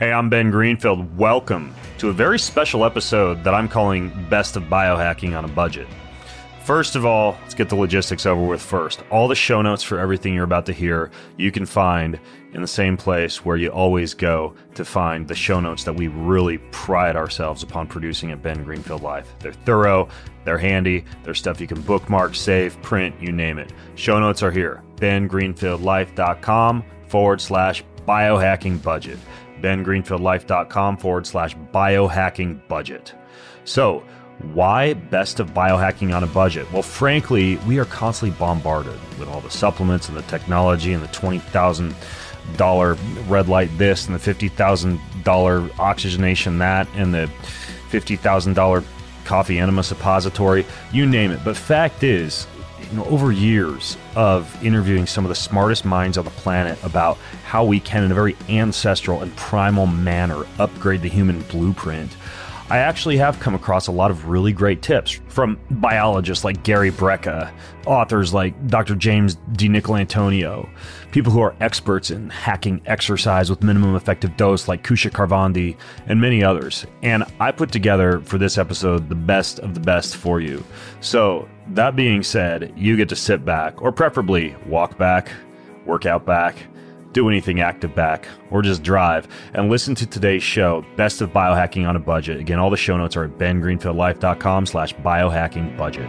Hey, I'm Ben Greenfield. Welcome to a very special episode that I'm calling Best of Biohacking on a Budget. First of all, let's get the logistics over with first. All the show notes for everything you're about to hear, you can find in the same place where you always go to find the show notes that we really pride ourselves upon producing at Ben Greenfield Life. They're thorough, they're handy, they're stuff you can bookmark, save, print, you name it. Show notes are here. BenGreenfieldLife.com forward slash biohacking budget bengreenfieldlife.com forward slash biohacking budget. So, why best of biohacking on a budget? Well, frankly, we are constantly bombarded with all the supplements and the technology and the $20,000 red light this and the $50,000 oxygenation that and the $50,000 coffee enema suppository, you name it. But fact is, you know, over years of interviewing some of the smartest minds on the planet about how we can, in a very ancestral and primal manner, upgrade the human blueprint. I actually have come across a lot of really great tips from biologists like Gary Brecka, authors like Dr. James DiNicolantonio, people who are experts in hacking exercise with minimum effective dose like Kusha Karvandi, and many others. And I put together for this episode the best of the best for you. So, that being said, you get to sit back, or preferably walk back, work out back, do anything active back, or just drive and listen to today's show, Best of Biohacking on a Budget. Again, all the show notes are at bengreenfieldlife.com slash biohacking budget.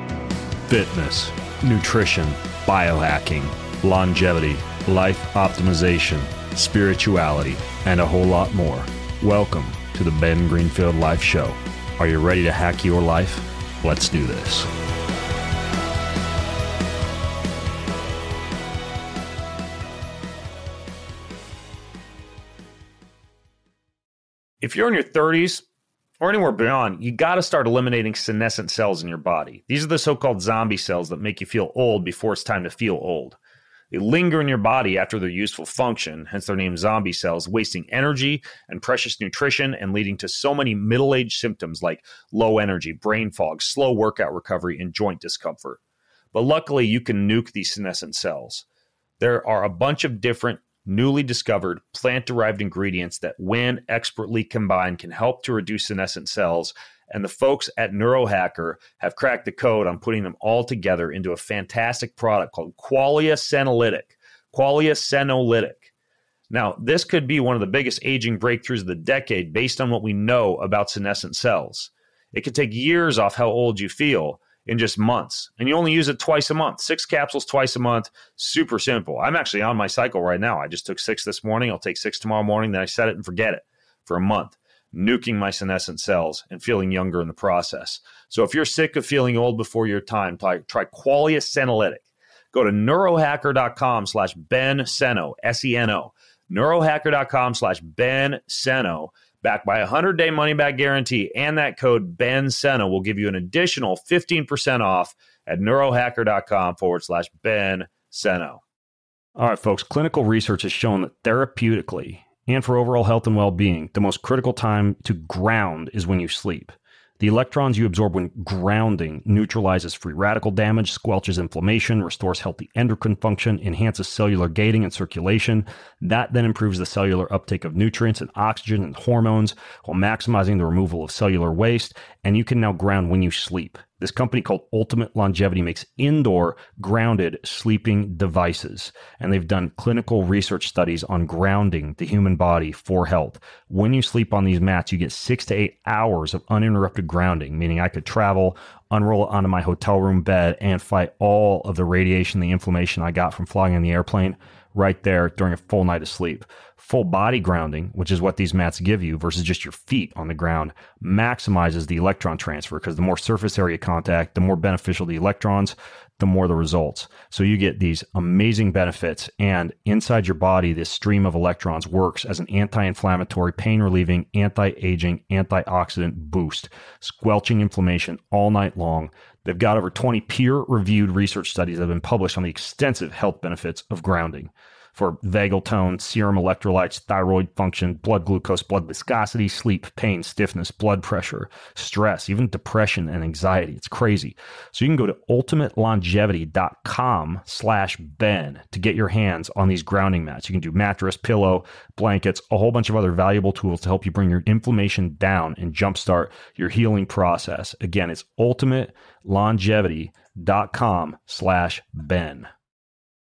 Fitness, nutrition, biohacking, longevity, life optimization, spirituality, and a whole lot more. Welcome to the Ben Greenfield Life Show. Are you ready to hack your life? Let's do this. If you're in your 30s or anywhere beyond, you got to start eliminating senescent cells in your body. These are the so called zombie cells that make you feel old before it's time to feel old. They linger in your body after their useful function, hence their name zombie cells, wasting energy and precious nutrition and leading to so many middle age symptoms like low energy, brain fog, slow workout recovery, and joint discomfort. But luckily, you can nuke these senescent cells. There are a bunch of different newly discovered plant derived ingredients that, when expertly combined, can help to reduce senescent cells. And the folks at Neurohacker have cracked the code on putting them all together into a fantastic product called Qualia Senolytic. Qualia Senolytic. Now, this could be one of the biggest aging breakthroughs of the decade based on what we know about senescent cells. It could take years off how old you feel, in just months. And you only use it twice a month, six capsules twice a month. Super simple. I'm actually on my cycle right now. I just took six this morning. I'll take six tomorrow morning. Then I set it and forget it for a month, nuking my senescent cells and feeling younger in the process. So if you're sick of feeling old before your time, try, try Qualia Senolytic. Go to neurohacker.com slash Ben Seno, S E N O. Neurohacker.com slash Ben Seno backed by a 100 day money back guarantee. And that code Ben Seno will give you an additional 15% off at neurohacker.com forward slash Ben Seno. All right, folks, clinical research has shown that therapeutically and for overall health and well being, the most critical time to ground is when you sleep. The electrons you absorb when grounding neutralizes free radical damage, squelches inflammation, restores healthy endocrine function, enhances cellular gating and circulation. That then improves the cellular uptake of nutrients and oxygen and hormones while maximizing the removal of cellular waste. And you can now ground when you sleep. This company called Ultimate Longevity makes indoor grounded sleeping devices. And they've done clinical research studies on grounding the human body for health. When you sleep on these mats, you get six to eight hours of uninterrupted grounding, meaning I could travel, unroll it onto my hotel room bed, and fight all of the radiation, the inflammation I got from flying in the airplane right there during a full night of sleep. Full body grounding, which is what these mats give you versus just your feet on the ground, maximizes the electron transfer because the more surface area contact, the more beneficial the electrons, the more the results. So you get these amazing benefits. And inside your body, this stream of electrons works as an anti inflammatory, pain relieving, anti aging, antioxidant boost, squelching inflammation all night long. They've got over 20 peer reviewed research studies that have been published on the extensive health benefits of grounding. For vagal tone, serum electrolytes, thyroid function, blood glucose, blood viscosity, sleep, pain, stiffness, blood pressure, stress, even depression and anxiety. It's crazy. So you can go to ultimatelongevity.com slash Ben to get your hands on these grounding mats. You can do mattress, pillow, blankets, a whole bunch of other valuable tools to help you bring your inflammation down and jumpstart your healing process. Again, it's ultimatelongevity.com slash Ben.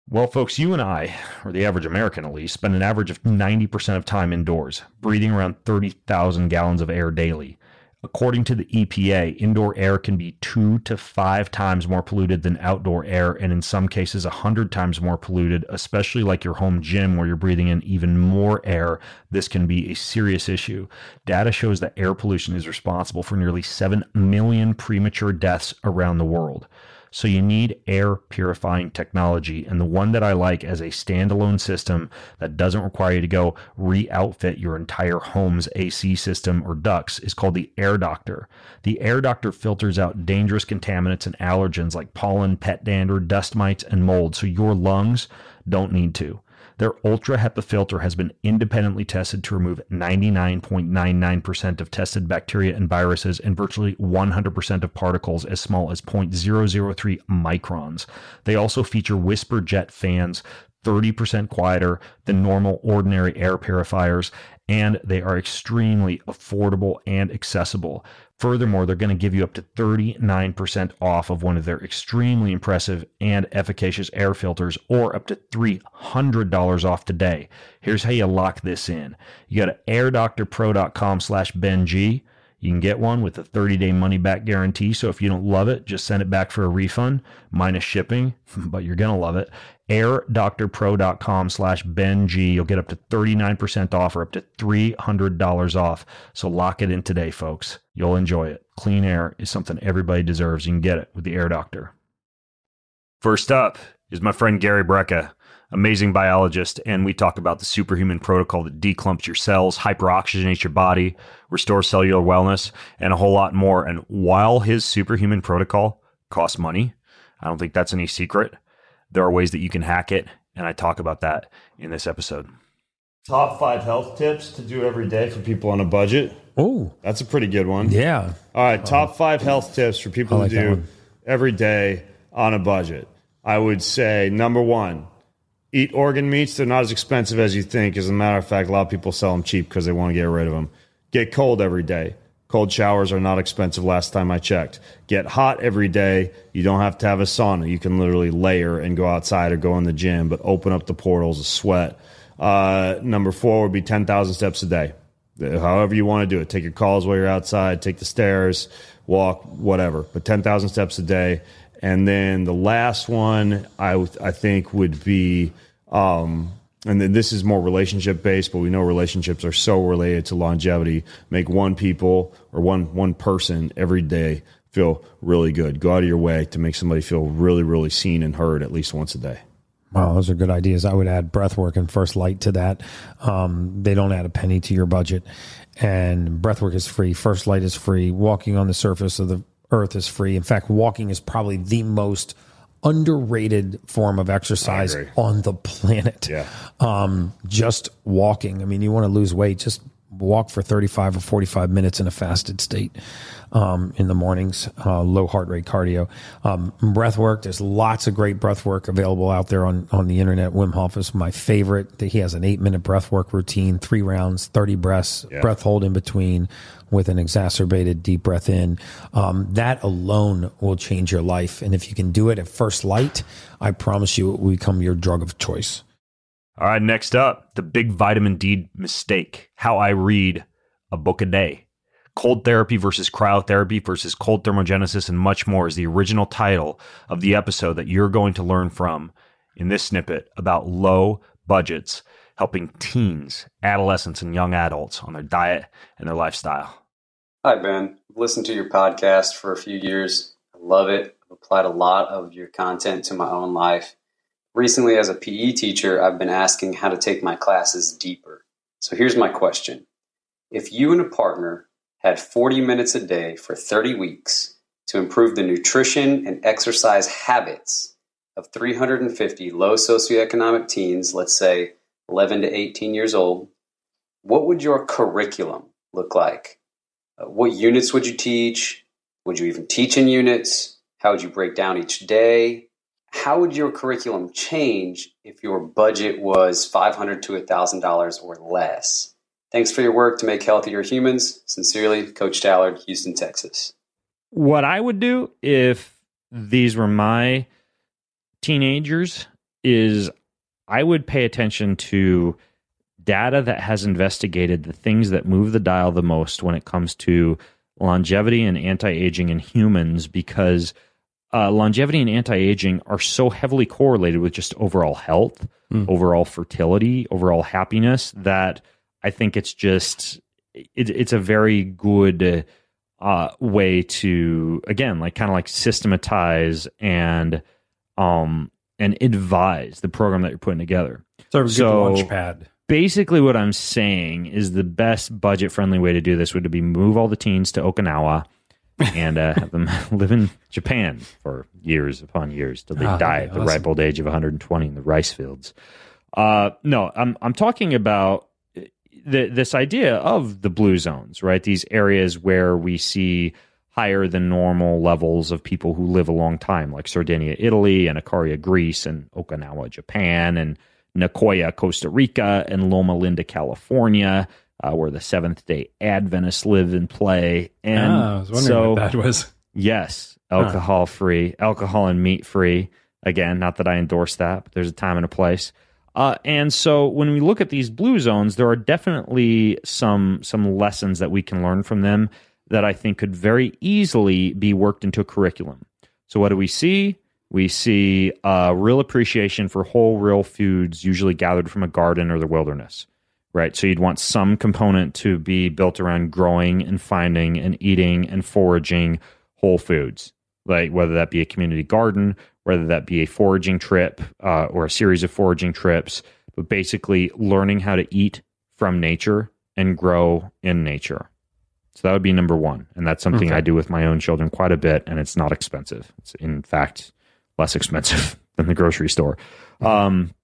Well, folks, you and I, or the average American at least, spend an average of 90% of time indoors, breathing around 30,000 gallons of air daily. According to the EPA, indoor air can be two to five times more polluted than outdoor air, and in some cases, a hundred times more polluted, especially like your home gym where you're breathing in even more air. This can be a serious issue. Data shows that air pollution is responsible for nearly 7 million premature deaths around the world. So you need air purifying technology. And the one that I like as a standalone system that doesn't require you to go re outfit your entire home's AC system or ducts is called the Air Doctor. The Air Doctor filters out dangerous contaminants and allergens like pollen, pet dander, dust mites, and mold. So your lungs don't need to. Their Ultra HEPA filter has been independently tested to remove 99.99% of tested bacteria and viruses and virtually 100% of particles as small as 0.003 microns. They also feature whisper jet fans 30% quieter than normal ordinary air purifiers, and they are extremely affordable and accessible. Furthermore, they're going to give you up to 39% off of one of their extremely impressive and efficacious air filters or up to $300 off today. Here's how you lock this in. You go to airdoctorpro.com slash BenG. You can get one with a 30 day money back guarantee. So if you don't love it, just send it back for a refund minus shipping, but you're going to love it. airdoctorpro.com slash beng you'll get up to 39% off or up to $300 off. So lock it in today folks. You'll enjoy it. Clean air is something everybody deserves. You can get it with the air doctor. First up is my friend gary brecka amazing biologist and we talk about the superhuman protocol that declumps your cells hyperoxygenates your body restores cellular wellness and a whole lot more and while his superhuman protocol costs money i don't think that's any secret there are ways that you can hack it, and I talk about that in this episode. Top five health tips to do every day for people on a budget. Oh, that's a pretty good one. Yeah. All right, top five health tips for people like to do every day on a budget. I would say number one, eat organ meats. They're not as expensive as you think. As a matter of fact, a lot of people sell them cheap because they want to get rid of them. Get cold every day. Cold showers are not expensive last time I checked. Get hot every day. You don't have to have a sauna. You can literally layer and go outside or go in the gym, but open up the portals of sweat. Uh, number four would be 10,000 steps a day. However you want to do it. Take your calls while you're outside, take the stairs, walk, whatever. But 10,000 steps a day. And then the last one I, I think would be um, and then this is more relationship based, but we know relationships are so related to longevity. Make one people or one one person every day feel really good. Go out of your way to make somebody feel really, really seen and heard at least once a day. Wow, those are good ideas. I would add breath work and first light to that. Um, they don't add a penny to your budget, and breath work is free. First light is free. Walking on the surface of the earth is free. In fact, walking is probably the most underrated form of exercise on the planet. Yeah. Um, just walking. I mean, you want to lose weight, just walk for 35 or 45 minutes in a fasted state um, in the mornings, uh, low heart rate cardio. Um, breath work, there's lots of great breath work available out there on, on the internet. Wim Hof is my favorite. He has an eight minute breath work routine, three rounds, 30 breaths, yeah. breath hold in between with an exacerbated deep breath in. Um, that alone will change your life. And if you can do it at first light, I promise you it will become your drug of choice. All right, next up, the big vitamin D mistake how I read a book a day. Cold therapy versus cryotherapy versus cold thermogenesis and much more is the original title of the episode that you're going to learn from in this snippet about low budgets helping teens, adolescents, and young adults on their diet and their lifestyle. Hi, Ben. I've listened to your podcast for a few years. I love it. I've applied a lot of your content to my own life. Recently, as a PE teacher, I've been asking how to take my classes deeper. So here's my question If you and a partner had 40 minutes a day for 30 weeks to improve the nutrition and exercise habits of 350 low socioeconomic teens, let's say 11 to 18 years old, what would your curriculum look like? Uh, what units would you teach? Would you even teach in units? How would you break down each day? How would your curriculum change if your budget was $500 to $1,000 or less? Thanks for your work to make healthier humans. Sincerely, Coach Tallard, Houston, Texas. What I would do if these were my teenagers is I would pay attention to data that has investigated the things that move the dial the most when it comes to longevity and anti aging in humans because uh, longevity and anti aging are so heavily correlated with just overall health, mm. overall fertility, overall happiness that I think it's just it, it's a very good uh, way to again like kind of like systematize and um and advise the program that you're putting together. So, so launch pad basically what I'm saying is the best budget friendly way to do this would be move all the teens to Okinawa and uh, have them live in Japan for years upon years till they oh, die at the awesome. ripe old age of 120 in the rice fields. Uh, no, I'm I'm talking about the, this idea of the blue zones, right? These areas where we see higher than normal levels of people who live a long time, like Sardinia, Italy, and Icaria, Greece, and Okinawa, Japan, and Nicoya, Costa Rica, and Loma Linda, California, uh, where the Seventh Day Adventists live and play. And oh, I was wondering so, what that was. Yes, alcohol huh. free, alcohol and meat free. Again, not that I endorse that, but there's a time and a place. Uh, and so when we look at these blue zones, there are definitely some some lessons that we can learn from them that I think could very easily be worked into a curriculum. So what do we see? We see a real appreciation for whole, real foods, usually gathered from a garden or the wilderness, right? So you'd want some component to be built around growing and finding and eating and foraging whole foods, like whether that be a community garden, whether that be a foraging trip uh, or a series of foraging trips, but basically learning how to eat from nature and grow in nature. So that would be number one. And that's something okay. I do with my own children quite a bit, and it's not expensive. It's in fact less expensive than the grocery store. Um,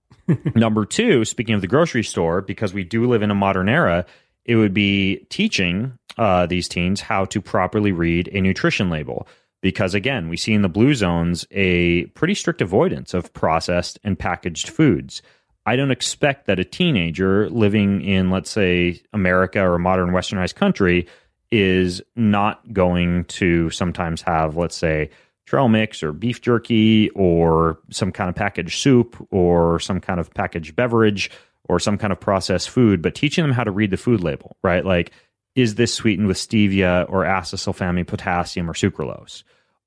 number two, speaking of the grocery store, because we do live in a modern era, it would be teaching uh, these teens how to properly read a nutrition label. Because again, we see in the blue zones a pretty strict avoidance of processed and packaged foods. I don't expect that a teenager living in, let's say, America or a modern westernized country is not going to sometimes have, let's say, trail mix or beef jerky or some kind of packaged soup or some kind of packaged beverage or some kind of processed food, but teaching them how to read the food label, right? Like, is this sweetened with stevia or acetylsulfame potassium or sucralose?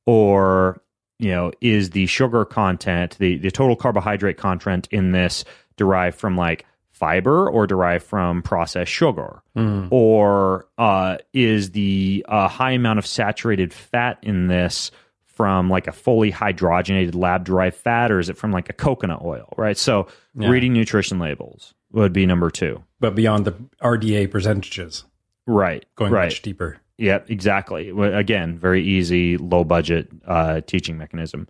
Or, you know, is the sugar content, the, the total carbohydrate content in this derived from like fiber or derived from processed sugar? Mm. Or uh, is the uh, high amount of saturated fat in this from like a fully hydrogenated lab derived fat or is it from like a coconut oil, right? So yeah. reading nutrition labels would be number two. But beyond the RDA percentages. Right. Going right. much deeper. Yeah, exactly. Again, very easy, low budget uh, teaching mechanism.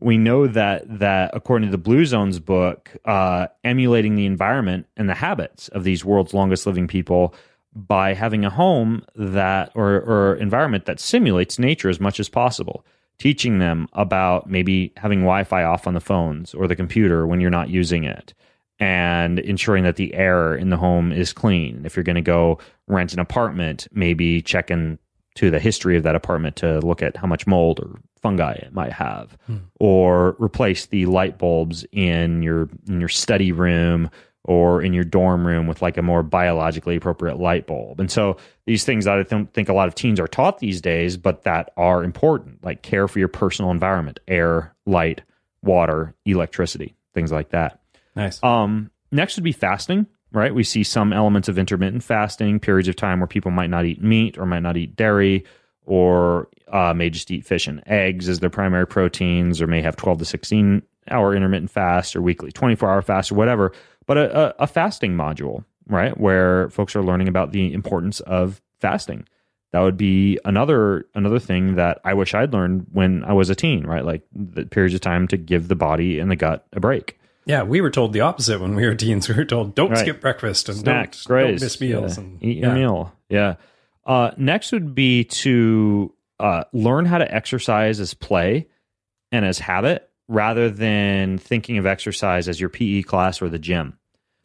We know that that according to the Blue Zones book, uh, emulating the environment and the habits of these world's longest living people by having a home that or, or environment that simulates nature as much as possible teaching them about maybe having Wi-Fi off on the phones or the computer when you're not using it and ensuring that the air in the home is clean. If you're going to go rent an apartment, maybe checking to the history of that apartment to look at how much mold or fungi it might have hmm. or replace the light bulbs in your in your study room or in your dorm room with like a more biologically appropriate light bulb. And so these things that I th- think a lot of teens are taught these days, but that are important, like care for your personal environment, air, light, water, electricity, things like that. Nice. Um, next would be fasting, right? We see some elements of intermittent fasting, periods of time where people might not eat meat or might not eat dairy or uh, may just eat fish and eggs as their primary proteins or may have 12 to 16 hour intermittent fast or weekly 24 hour fast or whatever but a, a, a fasting module, right? Where folks are learning about the importance of fasting that would be another another thing that I wish I'd learned when I was a teen, right? Like the periods of time to give the body and the gut a break. Yeah, we were told the opposite when we were teens. We were told don't right. skip breakfast and Snacks, don't, don't miss meals yeah. and eat your meal. Yeah. Uh, next would be to uh, learn how to exercise as play and as habit rather than thinking of exercise as your PE class or the gym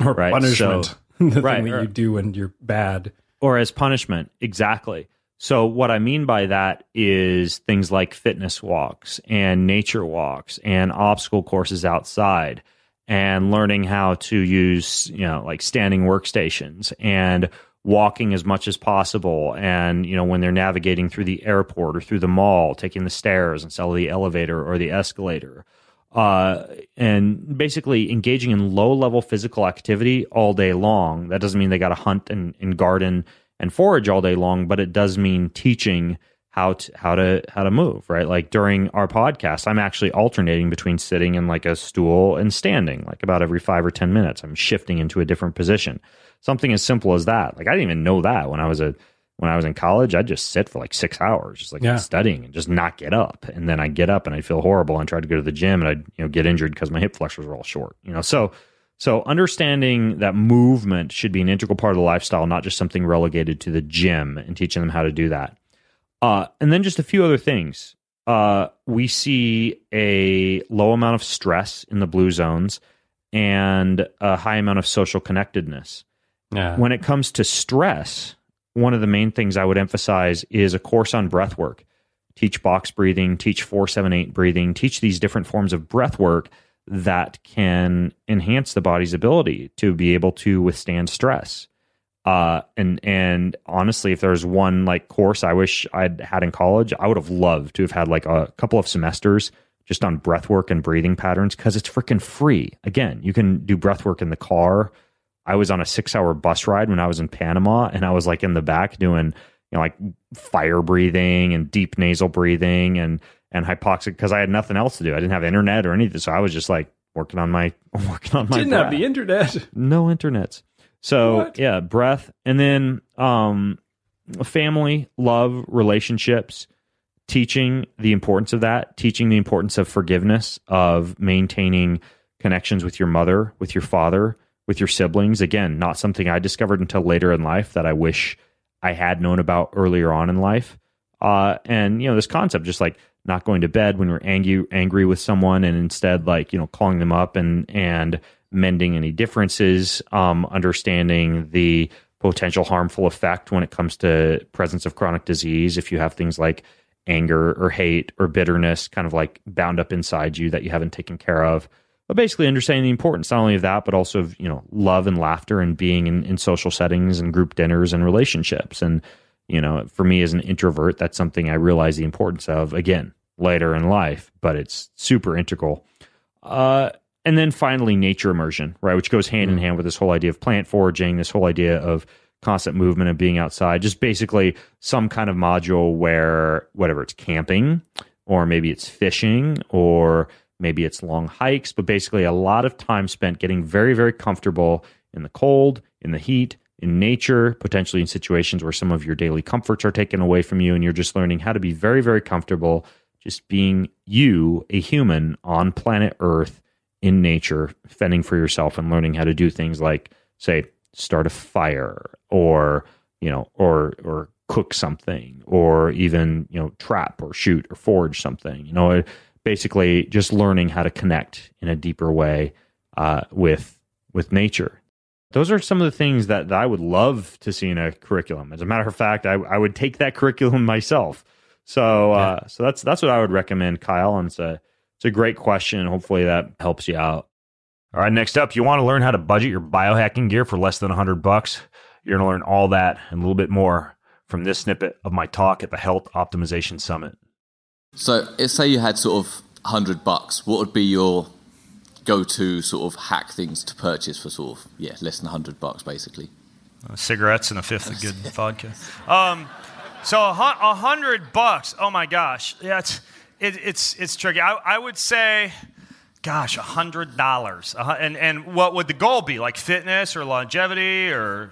or right? punishment. So, the right, thing that or, you do when you're bad or as punishment. Exactly. So, what I mean by that is things like fitness walks and nature walks and obstacle courses outside and learning how to use, you know, like standing workstations and walking as much as possible. And, you know, when they're navigating through the airport or through the mall, taking the stairs instead of the elevator or the escalator. Uh, and basically engaging in low level physical activity all day long. That doesn't mean they got to hunt and, and garden and forage all day long, but it does mean teaching how to how to how to move right? Like during our podcast i'm actually alternating between sitting in like a stool and standing like about every five or ten minutes. I'm shifting into a different position. Something as simple as that. Like i didn't even know that when i was a when i was in college i'd just sit for like six hours just like yeah. studying and just not get up and then i'd get up and i'd feel horrible and try to go to the gym and i'd you know get injured because my hip flexors were all short you know so so understanding that movement should be an integral part of the lifestyle not just something relegated to the gym and teaching them how to do that uh, and then just a few other things. Uh, we see a low amount of stress in the blue zones and a high amount of social connectedness. Yeah. When it comes to stress, one of the main things I would emphasize is a course on breath work. Teach box breathing, teach 478 breathing, teach these different forms of breath work that can enhance the body's ability to be able to withstand stress. Uh, and and honestly, if there's one like course I wish I'd had in college, I would have loved to have had like a couple of semesters just on breath work and breathing patterns because it's freaking free. Again, you can do breath work in the car. I was on a six hour bus ride when I was in Panama, and I was like in the back doing you know like fire breathing and deep nasal breathing and and hypoxic because I had nothing else to do. I didn't have internet or anything, so I was just like working on my working on my. Didn't breath. have the internet. No internets. So what? yeah, breath, and then um, family, love, relationships, teaching the importance of that, teaching the importance of forgiveness, of maintaining connections with your mother, with your father, with your siblings. Again, not something I discovered until later in life that I wish I had known about earlier on in life. Uh, and you know, this concept, just like not going to bed when you're angry, angry with someone, and instead like you know calling them up and and mending any differences, um, understanding the potential harmful effect when it comes to presence of chronic disease. If you have things like anger or hate or bitterness kind of like bound up inside you that you haven't taken care of. But basically understanding the importance not only of that, but also of, you know, love and laughter and being in, in social settings and group dinners and relationships. And, you know, for me as an introvert, that's something I realize the importance of again later in life, but it's super integral. Uh, and then finally nature immersion right which goes hand mm. in hand with this whole idea of plant foraging this whole idea of constant movement and being outside just basically some kind of module where whatever it's camping or maybe it's fishing or maybe it's long hikes but basically a lot of time spent getting very very comfortable in the cold in the heat in nature potentially in situations where some of your daily comforts are taken away from you and you're just learning how to be very very comfortable just being you a human on planet earth in nature, fending for yourself and learning how to do things like, say, start a fire or, you know, or, or cook something or even, you know, trap or shoot or forge something, you know, basically just learning how to connect in a deeper way uh, with, with nature. Those are some of the things that, that I would love to see in a curriculum. As a matter of fact, I, I would take that curriculum myself. So, uh, yeah. so that's that's what I would recommend, Kyle. And it's a it's a great question. And hopefully that helps you out. All right, next up, you want to learn how to budget your biohacking gear for less than 100 bucks? You're going to learn all that and a little bit more from this snippet of my talk at the Health Optimization Summit. So, say you had sort of 100 bucks, what would be your go-to sort of hack things to purchase for sort of yeah, less than 100 bucks basically? Uh, cigarettes and a fifth of good vodka. Um, so a hundred bucks. Oh my gosh, yeah, it's it, it's it's tricky. I, I would say, gosh, a hundred dollars. And and what would the goal be? Like fitness or longevity or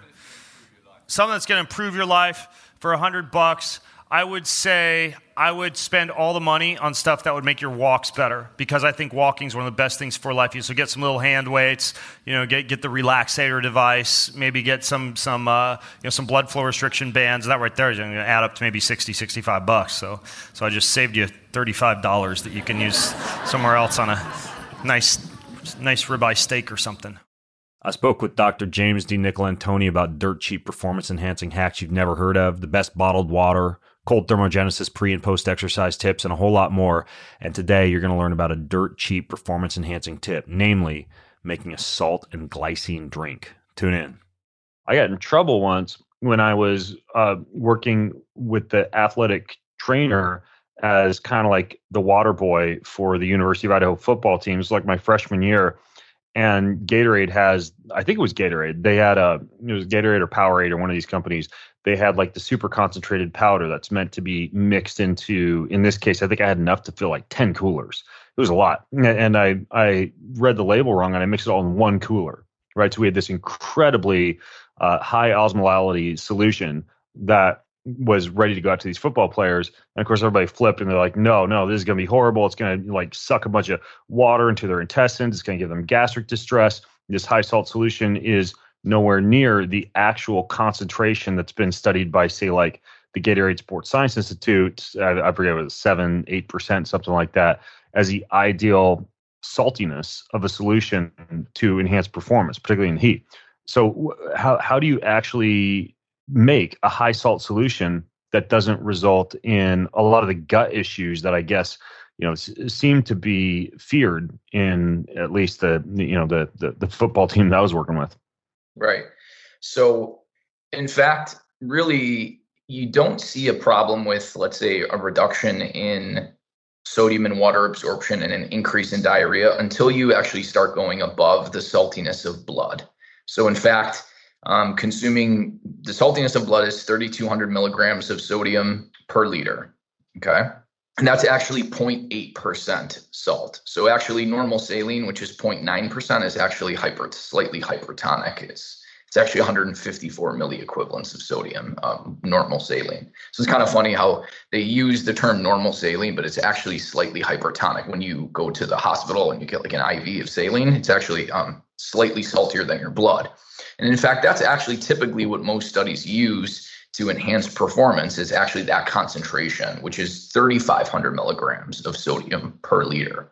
something that's going to improve your life for a hundred bucks. I would say I would spend all the money on stuff that would make your walks better because I think walking is one of the best things for life. So get some little hand weights, you know, get get the relaxator device, maybe get some some uh, you know some blood flow restriction bands. That right there is going to add up to maybe 60, 65 bucks. So so I just saved you thirty five dollars that you can use somewhere else on a nice nice ribeye steak or something. I spoke with Dr. James DiNicolantonio about dirt cheap performance enhancing hacks you've never heard of, the best bottled water cold thermogenesis pre and post exercise tips, and a whole lot more. And today you're going to learn about a dirt cheap performance enhancing tip, namely making a salt and glycine drink. Tune in. I got in trouble once when I was uh, working with the athletic trainer as kind of like the water boy for the University of Idaho football team. It was like my freshman year. And Gatorade has, I think it was Gatorade. They had a, it was Gatorade or Powerade or one of these companies they had like the super concentrated powder that's meant to be mixed into in this case i think i had enough to fill like 10 coolers. It was a lot. And i i read the label wrong and i mixed it all in one cooler right? So we had this incredibly uh, high osmolality solution that was ready to go out to these football players. And of course everybody flipped and they're like no no this is going to be horrible. It's going to like suck a bunch of water into their intestines. It's going to give them gastric distress. This high salt solution is nowhere near the actual concentration that's been studied by, say, like the Gatorade Sports Science Institute. I, I forget, it was seven, eight percent, something like that, as the ideal saltiness of a solution to enhance performance, particularly in heat. So, how how do you actually make a high salt solution that doesn't result in a lot of the gut issues that I guess you know seem to be feared in at least the you know the, the the football team that I was working with. Right. So, in fact, really, you don't see a problem with, let's say, a reduction in sodium and water absorption and an increase in diarrhea until you actually start going above the saltiness of blood. So, in fact, um, consuming the saltiness of blood is 3,200 milligrams of sodium per liter. Okay. And that's actually 0.8% salt. So actually normal saline, which is 0.9%, is actually hyper, slightly hypertonic. It's it's actually 154 milliequivalents of sodium, um, normal saline. So it's kind of funny how they use the term normal saline, but it's actually slightly hypertonic. When you go to the hospital and you get like an IV of saline, it's actually um, slightly saltier than your blood. And in fact, that's actually typically what most studies use to enhance performance is actually that concentration, which is 3,500 milligrams of sodium per liter.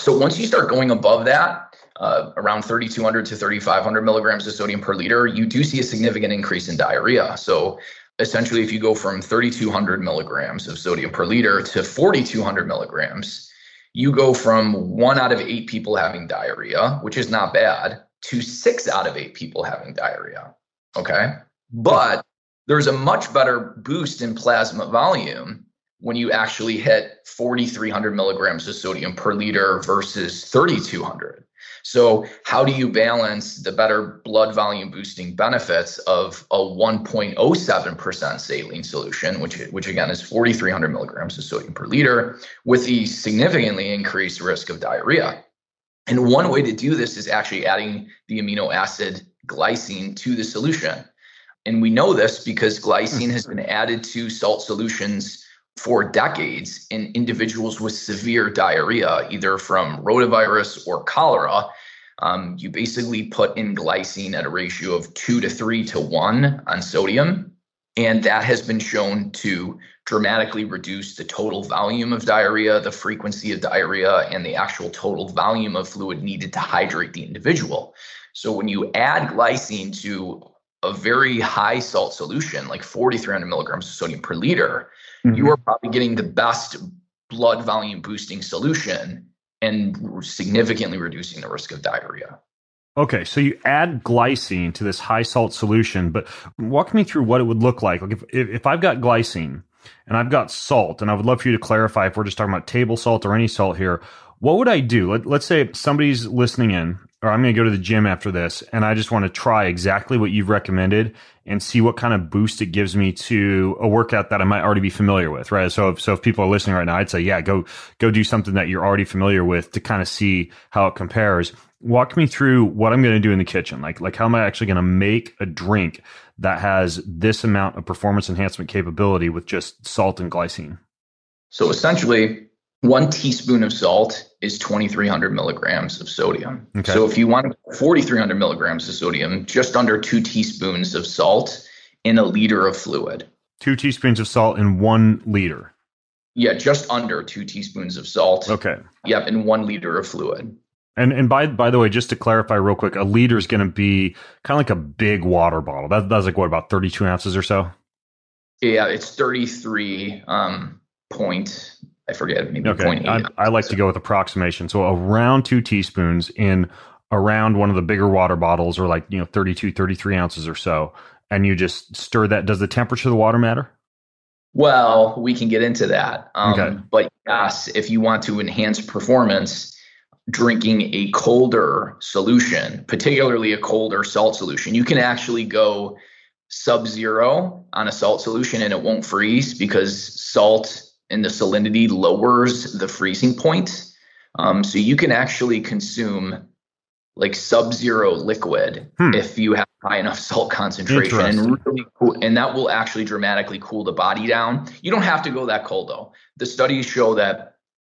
So once you start going above that, uh, around 3,200 to 3,500 milligrams of sodium per liter, you do see a significant increase in diarrhea. So essentially, if you go from 3,200 milligrams of sodium per liter to 4,200 milligrams, you go from one out of eight people having diarrhea, which is not bad, to six out of eight people having diarrhea. Okay. But there's a much better boost in plasma volume when you actually hit 4,300 milligrams of sodium per liter versus 3,200. So, how do you balance the better blood volume boosting benefits of a 1.07% saline solution, which, which again is 4,300 milligrams of sodium per liter, with the significantly increased risk of diarrhea? And one way to do this is actually adding the amino acid glycine to the solution. And we know this because glycine has been added to salt solutions for decades in individuals with severe diarrhea, either from rotavirus or cholera. Um, you basically put in glycine at a ratio of two to three to one on sodium. And that has been shown to dramatically reduce the total volume of diarrhea, the frequency of diarrhea, and the actual total volume of fluid needed to hydrate the individual. So when you add glycine to a very high salt solution, like 4,300 milligrams of sodium per liter, mm-hmm. you are probably getting the best blood volume boosting solution and significantly reducing the risk of diarrhea. Okay, so you add glycine to this high salt solution, but walk me through what it would look like. Like if, if, I've got glycine and I've got salt, and I would love for you to clarify if we're just talking about table salt or any salt here, what would I do? Let, let's say somebody's listening in or I'm going to go to the gym after this and I just want to try exactly what you've recommended and see what kind of boost it gives me to a workout that I might already be familiar with, right? So if, so if people are listening right now, I'd say, yeah, go, go do something that you're already familiar with to kind of see how it compares. walk me through what I'm going to do in the kitchen. Like, like how am I actually going to make a drink that has this amount of performance enhancement capability with just salt and glycine? So essentially, one teaspoon of salt is 2,300 milligrams of sodium. Okay. So if you want 4,300 milligrams of sodium, just under two teaspoons of salt in a liter of fluid. Two teaspoons of salt in one liter. Yeah, just under two teaspoons of salt. Okay. Yep, in one liter of fluid. And and by by the way, just to clarify real quick, a liter is going to be kind of like a big water bottle. That, that's like what about thirty two ounces or so. Yeah, it's thirty three um, point. I forget maybe okay. point eight. I, I like to go with approximation. So around two teaspoons in around one of the bigger water bottles, or like you know 32, 33 ounces or so, and you just stir that. Does the temperature of the water matter? Well, we can get into that. Um, okay. But yes, if you want to enhance performance drinking a colder solution, particularly a colder salt solution. You can actually go sub zero on a salt solution and it won't freeze because salt and the salinity lowers the freezing point. Um, so you can actually consume like sub zero liquid hmm. if you have high enough salt concentration and really cool, and that will actually dramatically cool the body down. You don't have to go that cold though. The studies show that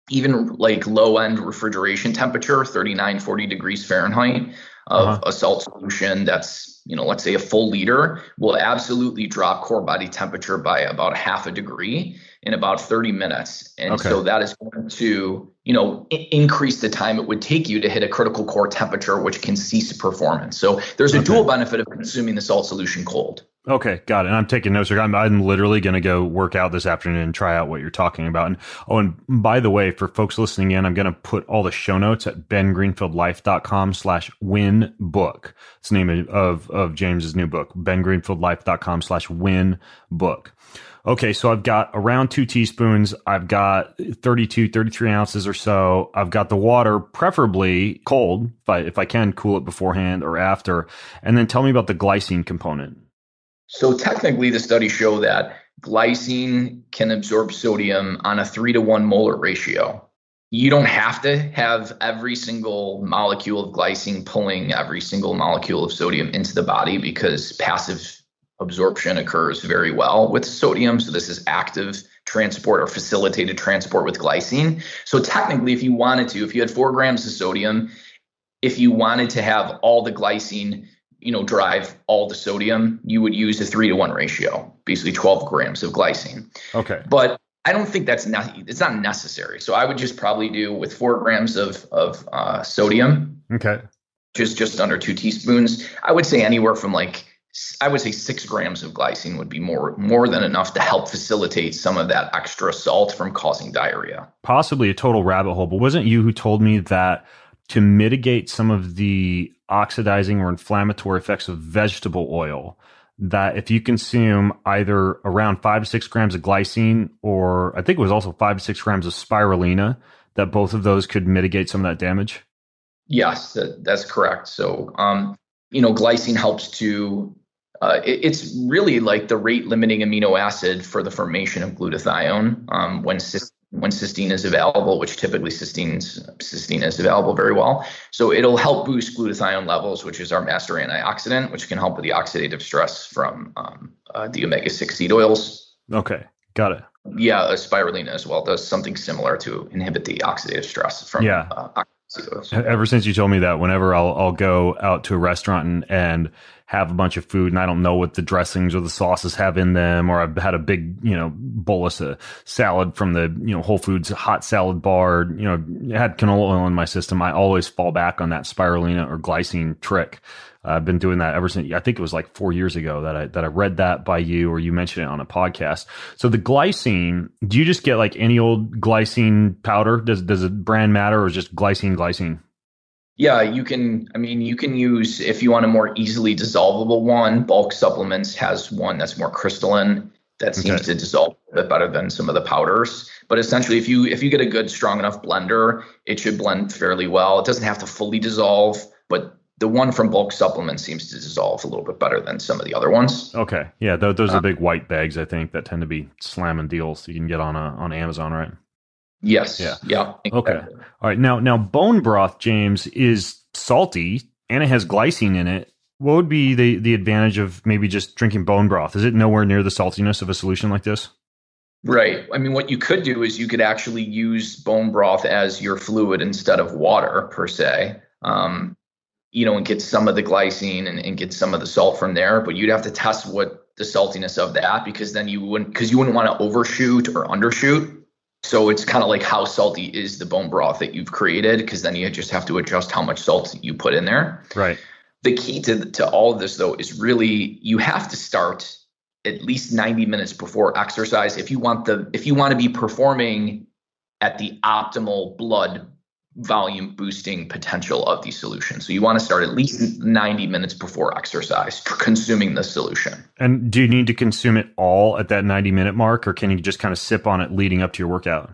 even like low end refrigeration temperature 39 40 degrees fahrenheit of uh-huh. a salt solution that's you know let's say a full liter will absolutely drop core body temperature by about half a degree in about 30 minutes and okay. so that is going to you know I- increase the time it would take you to hit a critical core temperature which can cease performance so there's a okay. dual benefit of consuming the salt solution cold Okay, got it. And I'm taking notes. I'm, I'm literally going to go work out this afternoon and try out what you're talking about. And oh, and by the way, for folks listening in, I'm going to put all the show notes at bengreenfieldlife.com slash win book. It's the name of, of James's new book, bengreenfieldlife.com slash win book. Okay, so I've got around two teaspoons. I've got 32, 33 ounces or so. I've got the water, preferably cold, if I, if I can cool it beforehand or after. And then tell me about the glycine component. So technically, the studies show that glycine can absorb sodium on a three to one molar ratio. You don't have to have every single molecule of glycine pulling every single molecule of sodium into the body because passive absorption occurs very well with sodium. So this is active transport or facilitated transport with glycine. So technically, if you wanted to, if you had four grams of sodium, if you wanted to have all the glycine you know drive all the sodium you would use a three to one ratio basically 12 grams of glycine. Okay. But i don't think that's not it's not necessary. So i would just probably do with four grams of of uh, sodium. Okay. Just just under two teaspoons. I would say anywhere from like I would say six grams of glycine would be more more than enough to help facilitate some of that extra salt from causing diarrhea. Possibly a total rabbit hole, but wasn't you who told me that to mitigate some of the oxidizing or inflammatory effects of vegetable oil that if you consume either around five to six grams of glycine or I think it was also five to six grams of spirulina, that both of those could mitigate some of that damage? Yes, that, that's correct. So, um, you know, glycine helps to, uh, it, it's really like the rate limiting amino acid for the formation of glutathione um, when when cysteine is available, which typically cysteine's, cysteine is available very well. So it'll help boost glutathione levels, which is our master antioxidant, which can help with the oxidative stress from um, uh, the omega 6 seed oils. Okay, got it. Yeah, spirulina as well does something similar to inhibit the oxidative stress from yeah. Uh, Ever since you told me that, whenever I'll I'll go out to a restaurant and, and have a bunch of food and I don't know what the dressings or the sauces have in them, or I've had a big, you know, bolus of salad from the, you know, Whole Foods hot salad bar, you know, had canola oil in my system, I always fall back on that spirulina or glycine trick. I've been doing that ever since I think it was like four years ago that I that I read that by you or you mentioned it on a podcast. So the glycine, do you just get like any old glycine powder? Does does it brand matter or is just glycine glycine? Yeah, you can. I mean, you can use if you want a more easily dissolvable one. Bulk supplements has one that's more crystalline that seems okay. to dissolve a bit better than some of the powders. But essentially, if you if you get a good strong enough blender, it should blend fairly well. It doesn't have to fully dissolve, but the one from bulk supplements seems to dissolve a little bit better than some of the other ones. Okay, yeah, th- those are uh, big white bags. I think that tend to be slamming deals you can get on a, on Amazon, right? Yes. Yeah. Yeah. Exactly. Okay. All right. Now, now bone broth, James, is salty and it has glycine in it. What would be the, the advantage of maybe just drinking bone broth? Is it nowhere near the saltiness of a solution like this? Right. I mean, what you could do is you could actually use bone broth as your fluid instead of water per se. Um, you know, and get some of the glycine and, and get some of the salt from there. But you'd have to test what the saltiness of that because then you wouldn't because you wouldn't want to overshoot or undershoot. So it's kind of like how salty is the bone broth that you've created because then you just have to adjust how much salt you put in there. Right. The key to to all of this though is really you have to start at least 90 minutes before exercise if you want the if you want to be performing at the optimal blood volume boosting potential of these solutions. So you want to start at least 90 minutes before exercise consuming the solution. And do you need to consume it all at that 90 minute mark or can you just kind of sip on it leading up to your workout?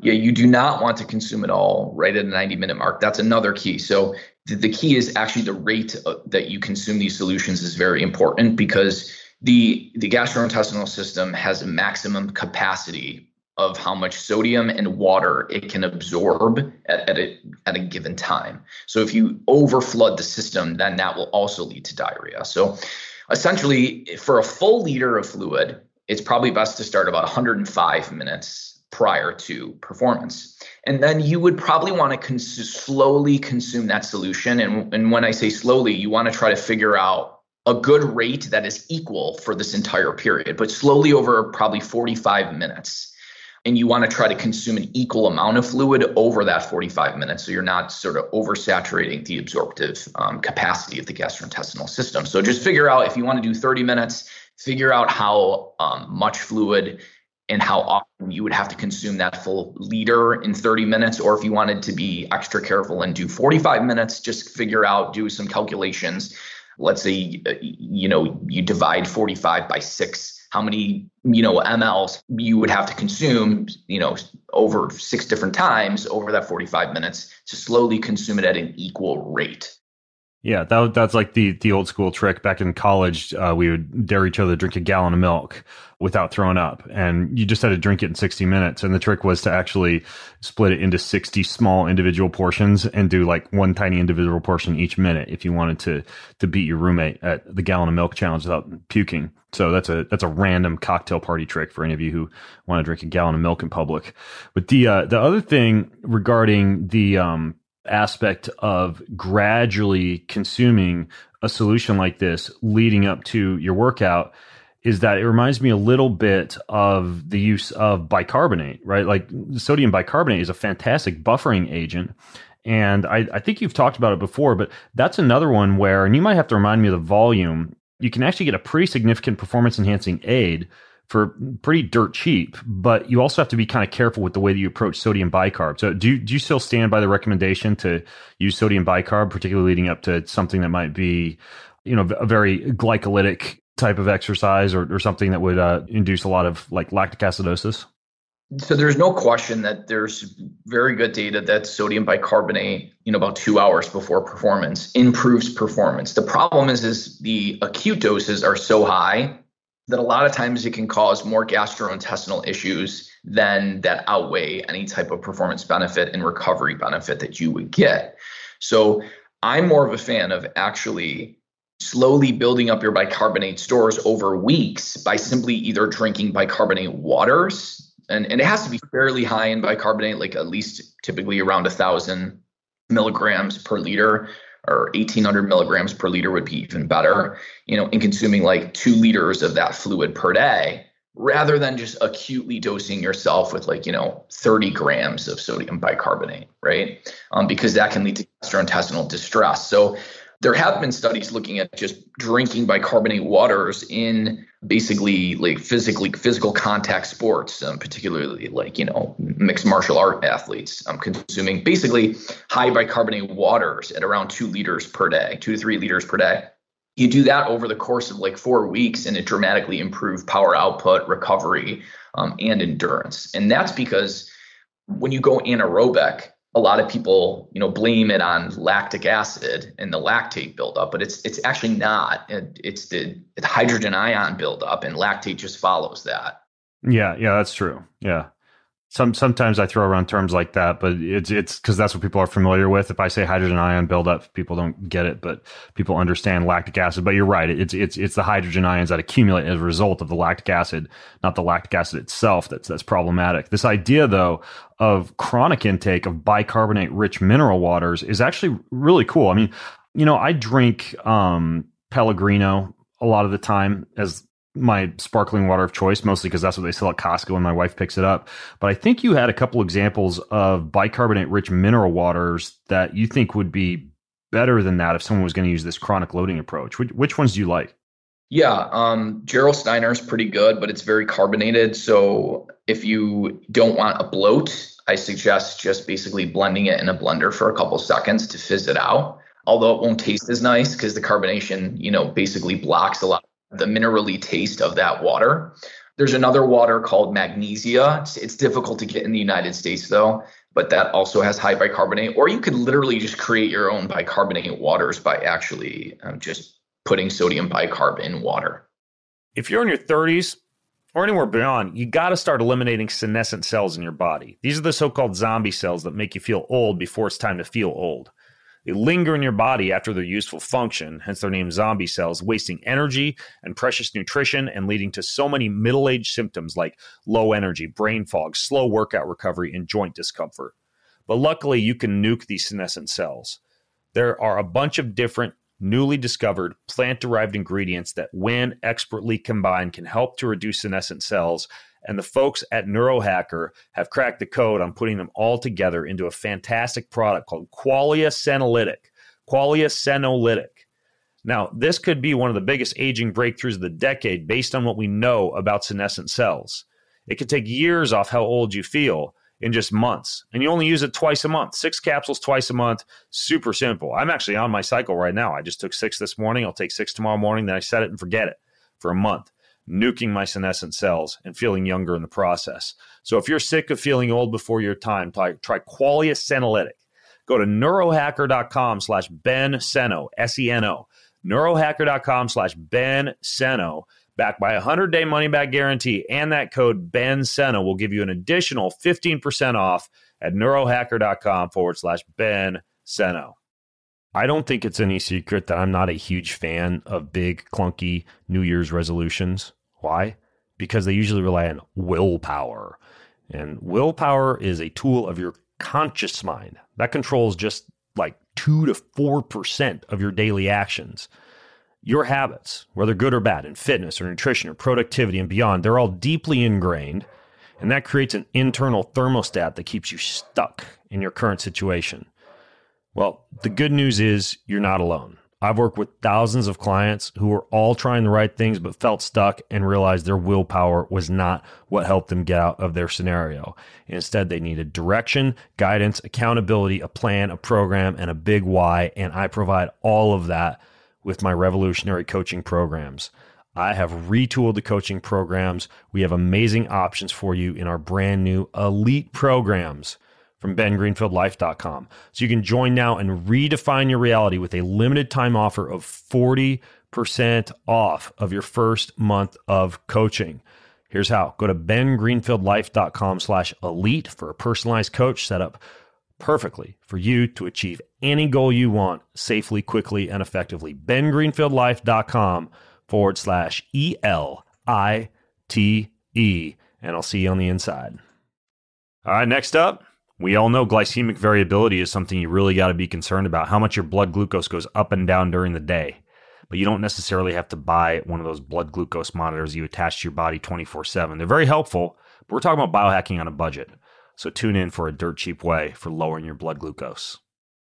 Yeah, you do not want to consume it all right at a 90 minute mark. That's another key. So the, the key is actually the rate that you consume these solutions is very important because the the gastrointestinal system has a maximum capacity of how much sodium and water it can absorb at, at, a, at a given time. So if you overflood the system, then that will also lead to diarrhea. So essentially, for a full liter of fluid, it's probably best to start about 105 minutes prior to performance. And then you would probably want to cons- slowly consume that solution. And, and when I say slowly, you want to try to figure out a good rate that is equal for this entire period, but slowly over probably 45 minutes and you want to try to consume an equal amount of fluid over that 45 minutes so you're not sort of oversaturating the absorptive um, capacity of the gastrointestinal system. So just figure out if you want to do 30 minutes figure out how um, much fluid and how often you would have to consume that full liter in 30 minutes or if you wanted to be extra careful and do 45 minutes just figure out do some calculations. Let's say you know you divide 45 by 6 how many you know mLs you would have to consume you know over six different times over that 45 minutes to slowly consume it at an equal rate yeah, that, that's like the the old school trick. Back in college, uh, we would dare each other to drink a gallon of milk without throwing up, and you just had to drink it in sixty minutes. And the trick was to actually split it into sixty small individual portions and do like one tiny individual portion each minute if you wanted to to beat your roommate at the gallon of milk challenge without puking. So that's a that's a random cocktail party trick for any of you who want to drink a gallon of milk in public. But the uh, the other thing regarding the um, aspect of gradually consuming a solution like this leading up to your workout is that it reminds me a little bit of the use of bicarbonate, right? Like sodium bicarbonate is a fantastic buffering agent. And I, I think you've talked about it before, but that's another one where, and you might have to remind me of the volume, you can actually get a pretty significant performance enhancing aid for pretty dirt cheap, but you also have to be kind of careful with the way that you approach sodium bicarb. So do you, do you still stand by the recommendation to use sodium bicarb, particularly leading up to something that might be, you know, a very glycolytic type of exercise or, or something that would uh, induce a lot of like lactic acidosis? So there's no question that there's very good data that sodium bicarbonate, you know, about two hours before performance improves performance. The problem is, is the acute doses are so high that a lot of times it can cause more gastrointestinal issues than that outweigh any type of performance benefit and recovery benefit that you would get. So I'm more of a fan of actually slowly building up your bicarbonate stores over weeks by simply either drinking bicarbonate waters and, and it has to be fairly high in bicarbonate like at least typically around a thousand milligrams per liter or 1800 milligrams per liter would be even better, you know, in consuming like two liters of that fluid per day rather than just acutely dosing yourself with like, you know, 30 grams of sodium bicarbonate, right? Um, because that can lead to gastrointestinal distress. So there have been studies looking at just drinking bicarbonate waters in basically like physically physical contact sports, um, particularly like you know mixed martial art athletes, um, consuming basically high bicarbonate waters at around two liters per day, two to three liters per day. You do that over the course of like four weeks, and it dramatically improves power output, recovery, um, and endurance. And that's because when you go anaerobic, a lot of people, you know, blame it on lactic acid and the lactate buildup, but it's it's actually not. It, it's the, the hydrogen ion buildup, and lactate just follows that. Yeah, yeah, that's true. Yeah. Some sometimes I throw around terms like that, but it's it's because that's what people are familiar with. If I say hydrogen ion buildup, people don't get it, but people understand lactic acid. But you're right; it's it's it's the hydrogen ions that accumulate as a result of the lactic acid, not the lactic acid itself. That's that's problematic. This idea, though, of chronic intake of bicarbonate-rich mineral waters is actually really cool. I mean, you know, I drink um, Pellegrino a lot of the time as my sparkling water of choice, mostly because that's what they sell at Costco and my wife picks it up. But I think you had a couple examples of bicarbonate rich mineral waters that you think would be better than that if someone was going to use this chronic loading approach. Which, which ones do you like? Yeah, um, Gerolsteiner is pretty good, but it's very carbonated. So if you don't want a bloat, I suggest just basically blending it in a blender for a couple seconds to fizz it out. Although it won't taste as nice because the carbonation, you know, basically blocks a lot the minerally taste of that water. There's another water called magnesia. It's, it's, difficult to get in the United States though, but that also has high bicarbonate. Or you could literally just create your own bicarbonate waters by actually um, just putting sodium bicarb in water. If you're in your 30s or anywhere beyond, you got to start eliminating senescent cells in your body. These are the so called zombie cells that make you feel old before it's time to feel old. They linger in your body after their useful function, hence their name zombie cells, wasting energy and precious nutrition and leading to so many middle age symptoms like low energy, brain fog, slow workout recovery, and joint discomfort. But luckily, you can nuke these senescent cells. There are a bunch of different newly discovered plant derived ingredients that, when expertly combined, can help to reduce senescent cells and the folks at Neurohacker have cracked the code on putting them all together into a fantastic product called Qualia Senolytic. Qualia Senolytic. Now, this could be one of the biggest aging breakthroughs of the decade based on what we know about senescent cells. It could take years off how old you feel in just months, and you only use it twice a month. Six capsules twice a month, super simple. I'm actually on my cycle right now. I just took six this morning. I'll take six tomorrow morning, then I set it and forget it for a month nuking my senescent cells and feeling younger in the process. So if you're sick of feeling old before your time, try, try Qualia Senolytic. Go to neurohacker.com slash Ben Seno, S-E-N-O, neurohacker.com slash Ben Seno, backed by a 100-day money-back guarantee, and that code Ben Seno will give you an additional 15% off at neurohacker.com forward slash Ben Seno. I don't think it's any secret that I'm not a huge fan of big, clunky New Year's resolutions. Why? Because they usually rely on willpower. And willpower is a tool of your conscious mind that controls just like 2 to 4% of your daily actions. Your habits, whether good or bad, in fitness or nutrition or productivity and beyond, they're all deeply ingrained. And that creates an internal thermostat that keeps you stuck in your current situation. Well, the good news is you're not alone. I've worked with thousands of clients who were all trying the right things but felt stuck and realized their willpower was not what helped them get out of their scenario. Instead, they needed direction, guidance, accountability, a plan, a program, and a big why. And I provide all of that with my revolutionary coaching programs. I have retooled the coaching programs. We have amazing options for you in our brand new elite programs from bengreenfieldlife.com. So you can join now and redefine your reality with a limited time offer of 40% off of your first month of coaching. Here's how. Go to bengreenfieldlife.com slash elite for a personalized coach set up perfectly for you to achieve any goal you want safely, quickly, and effectively. bengreenfieldlife.com forward slash E-L-I-T-E. And I'll see you on the inside. All right, next up. We all know glycemic variability is something you really got to be concerned about, how much your blood glucose goes up and down during the day. But you don't necessarily have to buy one of those blood glucose monitors you attach to your body 24 7. They're very helpful, but we're talking about biohacking on a budget. So tune in for a dirt cheap way for lowering your blood glucose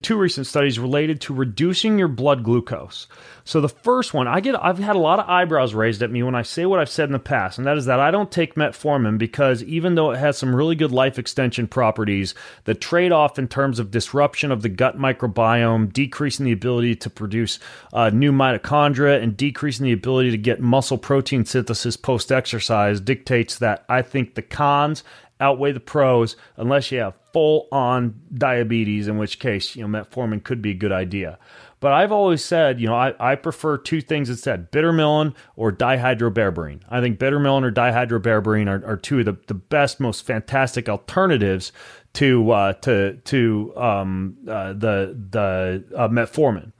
two recent studies related to reducing your blood glucose. So the first one, I get I've had a lot of eyebrows raised at me when I say what I've said in the past, and that is that I don't take metformin because even though it has some really good life extension properties, the trade-off in terms of disruption of the gut microbiome, decreasing the ability to produce uh, new mitochondria and decreasing the ability to get muscle protein synthesis post-exercise dictates that I think the cons outweigh the pros unless you have full on diabetes, in which case, you know, metformin could be a good idea. But I've always said, you know, I, I prefer two things instead bitter melon or dihydroberberine. I think bitter melon or dihydroberberine are, are two of the, the best, most fantastic alternatives to uh, to to um, uh, the the uh, metformin.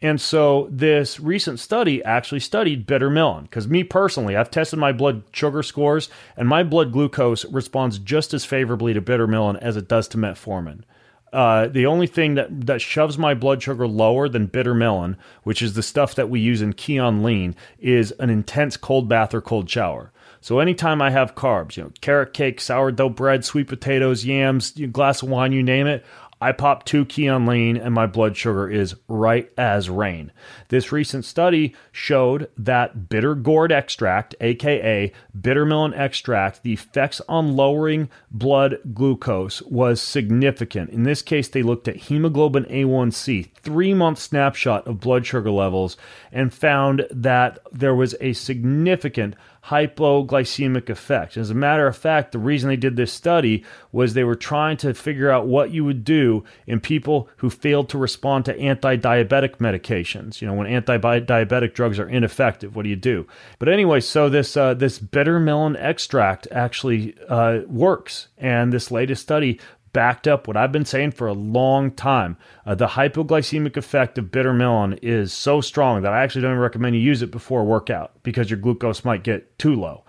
And so this recent study actually studied bitter melon because me personally, I've tested my blood sugar scores and my blood glucose responds just as favorably to bitter melon as it does to metformin. Uh, the only thing that, that shoves my blood sugar lower than bitter melon, which is the stuff that we use in Kion Lean, is an intense cold bath or cold shower. So anytime I have carbs, you know, carrot cake, sourdough bread, sweet potatoes, yams, glass of wine, you name it, I pop two Kion Lean and my blood sugar is right as rain. This recent study showed that bitter gourd extract, aka bitter melon extract, the effects on lowering blood glucose was significant. In this case, they looked at hemoglobin A1C, three month snapshot of blood sugar levels, and found that there was a significant hypoglycemic effect. As a matter of fact, the reason they did this study was they were trying to figure out what you would do in people who failed to respond to anti-diabetic medications. You know, when anti-diabetic drugs are ineffective, what do you do? But anyway, so this uh, this bitter melon extract actually uh, works, and this latest study backed up what I've been saying for a long time. Uh, the hypoglycemic effect of bitter melon is so strong that I actually don't recommend you use it before a workout because your glucose might get too low.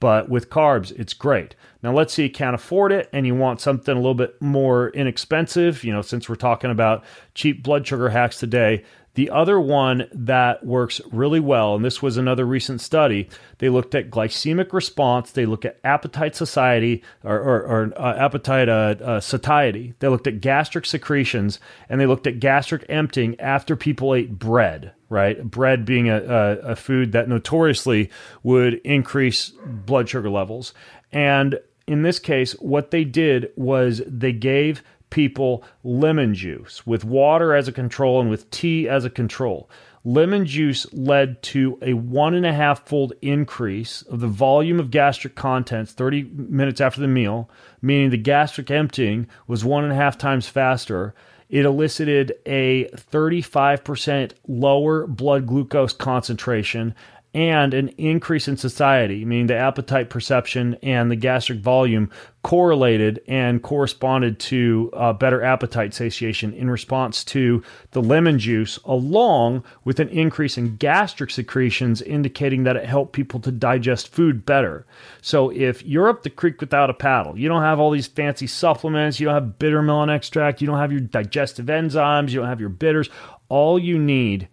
But with carbs, it's great. Now, let's say you can't afford it and you want something a little bit more inexpensive. You know, since we're talking about cheap blood sugar hacks today, the other one that works really well, and this was another recent study, they looked at glycemic response, they looked at appetite society or, or, or uh, appetite uh, uh, satiety, they looked at gastric secretions, and they looked at gastric emptying after people ate bread. Right, bread being a, a, a food that notoriously would increase blood sugar levels, and in this case, what they did was they gave people lemon juice with water as a control and with tea as a control. Lemon juice led to a one and a half fold increase of the volume of gastric contents 30 minutes after the meal, meaning the gastric emptying was one and a half times faster. It elicited a 35% lower blood glucose concentration and an increase in satiety, meaning the appetite perception and the gastric volume correlated and corresponded to uh, better appetite satiation in response to the lemon juice, along with an increase in gastric secretions, indicating that it helped people to digest food better. So, if you're up the creek without a paddle, you don't have all these fancy supplements, you don't have bitter melon extract, you don't have your digestive enzymes, you don't have your bitters, all you need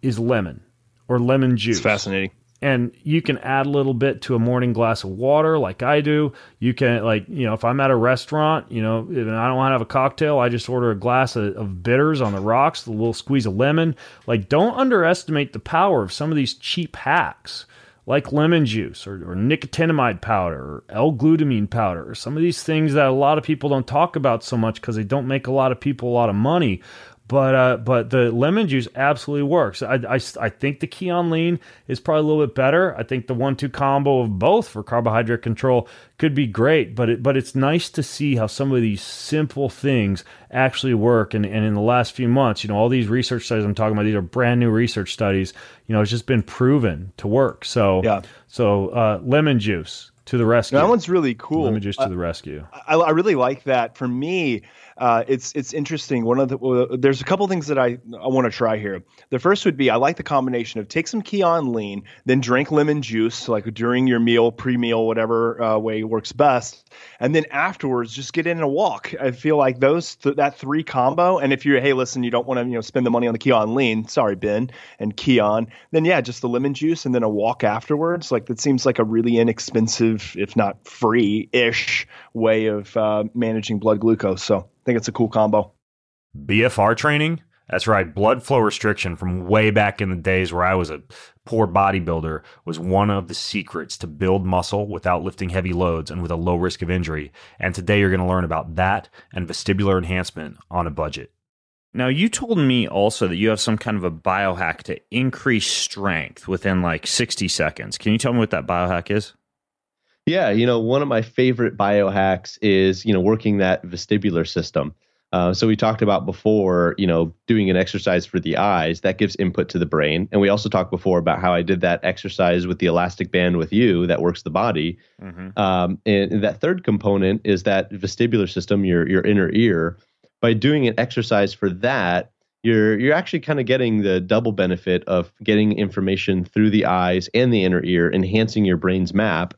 is lemon or lemon juice. It's fascinating. And you can add a little bit to a morning glass of water, like I do. You can, like, you know, if I'm at a restaurant, you know, and I don't want to have a cocktail, I just order a glass of, of bitters on the rocks, a little squeeze of lemon. Like, don't underestimate the power of some of these cheap hacks like lemon juice or, or, nicotinamide powder or L-glutamine powder or some of these things that a lot of people don't talk about so much because they don't make a lot of people a lot of money. But uh, but the lemon juice absolutely works. I, I, I think the Kion Lean is probably a little bit better. I think the one-two combo of both for carbohydrate control could be great. But it, but it's nice to see how some of these simple things actually work. And, and in the last few months, you know, all these research studies I'm talking about, these are brand new research studies. You know, it's just been proven to work. So yeah. So uh, lemon juice to the rescue. That one's really cool. Lemon juice to the rescue. I, I really like that. For me, uh, it's it's interesting. One of the there's a couple things that I I want to try here. The first would be I like the combination of take some Kion Lean, then drink lemon juice like during your meal, pre meal, whatever uh, way works best, and then afterwards just get in a walk. I feel like those th- that three combo. And if you're hey listen, you don't want to you know spend the money on the Kion Lean, sorry Ben and Kion, then yeah, just the lemon juice and then a walk afterwards. Like that seems like a really inexpensive, if not free ish way of uh, managing blood glucose. So think it's a cool combo. BFR training? That's right. Blood flow restriction from way back in the days where I was a poor bodybuilder was one of the secrets to build muscle without lifting heavy loads and with a low risk of injury. And today you're going to learn about that and vestibular enhancement on a budget. Now, you told me also that you have some kind of a biohack to increase strength within like 60 seconds. Can you tell me what that biohack is? Yeah, you know, one of my favorite biohacks is, you know, working that vestibular system. Uh, so we talked about before, you know, doing an exercise for the eyes that gives input to the brain, and we also talked before about how I did that exercise with the elastic band with you that works the body. Mm-hmm. Um, and, and that third component is that vestibular system, your your inner ear. By doing an exercise for that, you're you're actually kind of getting the double benefit of getting information through the eyes and the inner ear, enhancing your brain's map.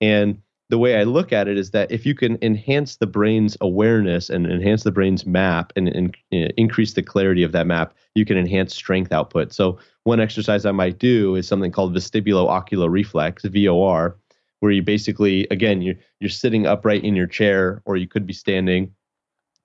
And the way I look at it is that if you can enhance the brain's awareness and enhance the brain's map and, and uh, increase the clarity of that map, you can enhance strength output. So one exercise I might do is something called vestibulo-ocular reflex, VOR, where you basically, again, you're you're sitting upright in your chair, or you could be standing.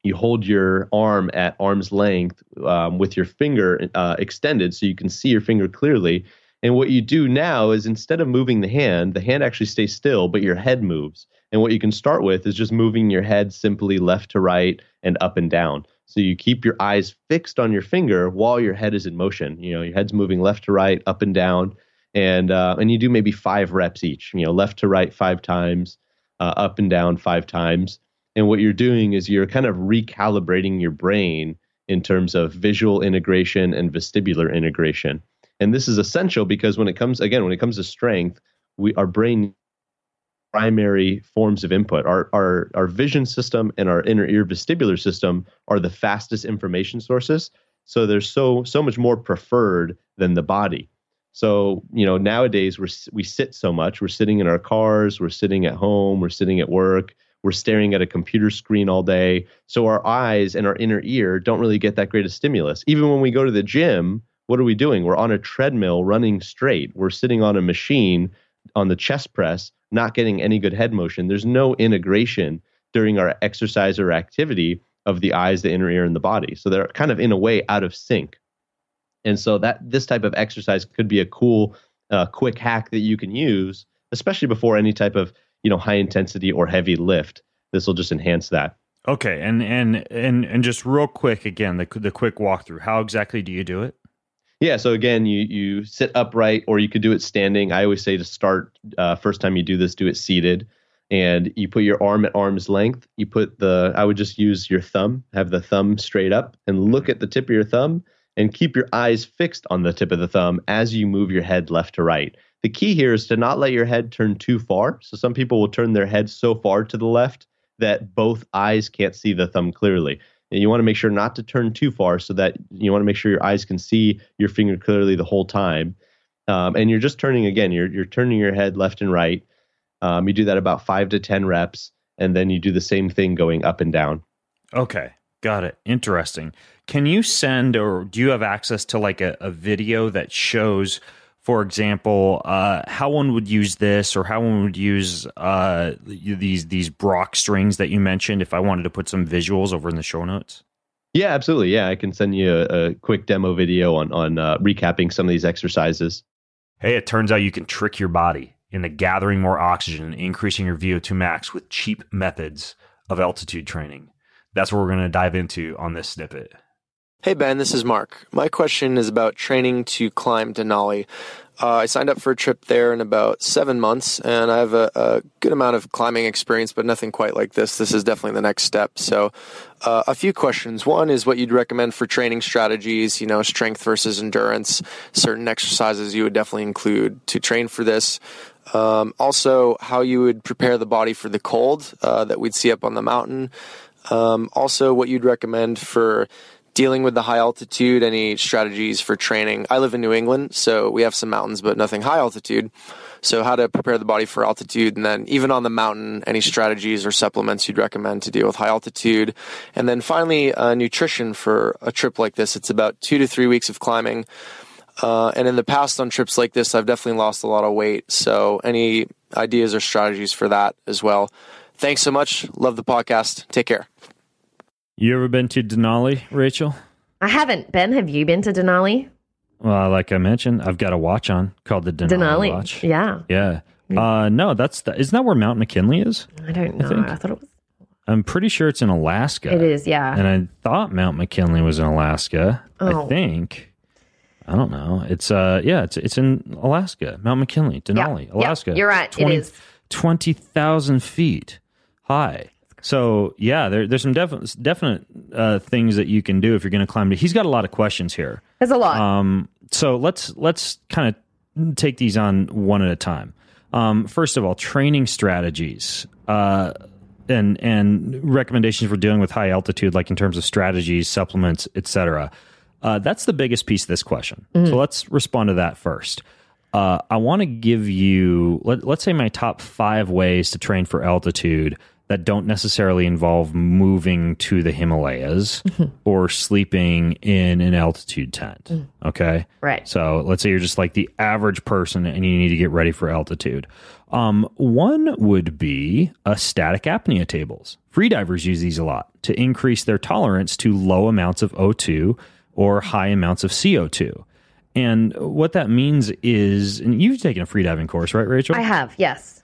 You hold your arm at arm's length um, with your finger uh, extended, so you can see your finger clearly and what you do now is instead of moving the hand, the hand actually stays still, but your head moves. And what you can start with is just moving your head simply left to right and up and down. So you keep your eyes fixed on your finger while your head is in motion. You know, your head's moving left to right, up and down, and uh, and you do maybe five reps each. You know, left to right five times, uh, up and down five times. And what you're doing is you're kind of recalibrating your brain in terms of visual integration and vestibular integration. And this is essential because when it comes again, when it comes to strength, we our brain primary forms of input. Our our our vision system and our inner ear vestibular system are the fastest information sources. So they're so so much more preferred than the body. So you know nowadays we we sit so much. We're sitting in our cars. We're sitting at home. We're sitting at work. We're staring at a computer screen all day. So our eyes and our inner ear don't really get that great a stimulus. Even when we go to the gym, what are we doing? We're on a treadmill running straight. We're sitting on a machine on the chest press, not getting any good head motion. There's no integration during our exercise or activity of the eyes, the inner ear, and the body. So they're kind of in a way out of sync. And so that this type of exercise could be a cool, uh, quick hack that you can use, especially before any type of you know high intensity or heavy lift. This will just enhance that. Okay, and and and and just real quick again, the the quick walkthrough. How exactly do you do it? Yeah. So again, you you sit upright, or you could do it standing. I always say to start uh, first time you do this, do it seated, and you put your arm at arm's length. You put the I would just use your thumb, have the thumb straight up, and look at the tip of your thumb, and keep your eyes fixed on the tip of the thumb as you move your head left to right. The key here is to not let your head turn too far. So some people will turn their head so far to the left that both eyes can't see the thumb clearly. And you want to make sure not to turn too far so that you want to make sure your eyes can see your finger clearly the whole time. Um, and you're just turning again, you're, you're turning your head left and right. Um, you do that about five to 10 reps, and then you do the same thing going up and down. Okay. Got it. Interesting. Can you send or do you have access to like a, a video that shows for example, uh, how one would use this or how one would use uh, these these Brock strings that you mentioned if I wanted to put some visuals over in the show notes? Yeah, absolutely. Yeah, I can send you a, a quick demo video on on uh, recapping some of these exercises. Hey, it turns out you can trick your body into gathering more oxygen and increasing your VO2 max with cheap methods of altitude training. That's what we're going to dive into on this snippet. Hey Ben, this is Mark. My question is about training to climb Denali. Uh, I signed up for a trip there in about seven months, and I have a, a, good amount of climbing experience, but nothing quite like this. This is definitely the next step. So, uh, a few questions. One is what you'd recommend for training strategies, you know, strength versus endurance, certain exercises you would definitely include to train for this. Um, also, how you would prepare the body for the cold uh, that we'd see up on the mountain. Um, also, what you'd recommend for dealing with the high altitude, any strategies for training. I live in New England, so we have some mountains, but nothing high altitude. So, how to prepare the body for altitude, and then even on the mountain, any strategies or supplements you'd recommend to deal with high altitude. And then finally, uh, nutrition for a trip like this. It's about two to three weeks of climbing. Uh, and in the past on trips like this, I've definitely lost a lot of weight. So, any ideas or strategies for that as well? Thanks so much. Love the podcast. Take care. You ever been to Denali, Rachel? I haven't. Ben, have you been to Denali? Well, like I mentioned, I've got a watch on called the Denali, Denali. watch. Yeah. Yeah. Uh, no, that's the, isn't that where Mount McKinley is? I don't know. I, I thought it was. I'm pretty sure it's in Alaska. It is, yeah. And I thought Mount McKinley was in Alaska. Oh. I think. I don't know. It's uh yeah, it's it's in Alaska. Mount McKinley, Denali, Alaska. Yep, you're right. 20, it is. 20,000 feet high. So yeah, there, there's some definite definite uh, things that you can do if you're going to climb. He's got a lot of questions here. There's a lot. Um, so let's let's kind of take these on one at a time. Um, first of all, training strategies. Uh, and and recommendations for dealing with high altitude, like in terms of strategies, supplements, etc. Uh, that's the biggest piece of this question. Mm. So let's respond to that first. Uh, I want to give you, let, let's say, my top five ways to train for altitude that don't necessarily involve moving to the Himalayas mm-hmm. or sleeping in an altitude tent. Mm. Okay. Right. So let's say you're just like the average person and you need to get ready for altitude. Um, one would be a static apnea tables. Freedivers use these a lot to increase their tolerance to low amounts of O2 or high amounts of CO2. And what that means is, and you've taken a freediving course, right, Rachel? I have, yes.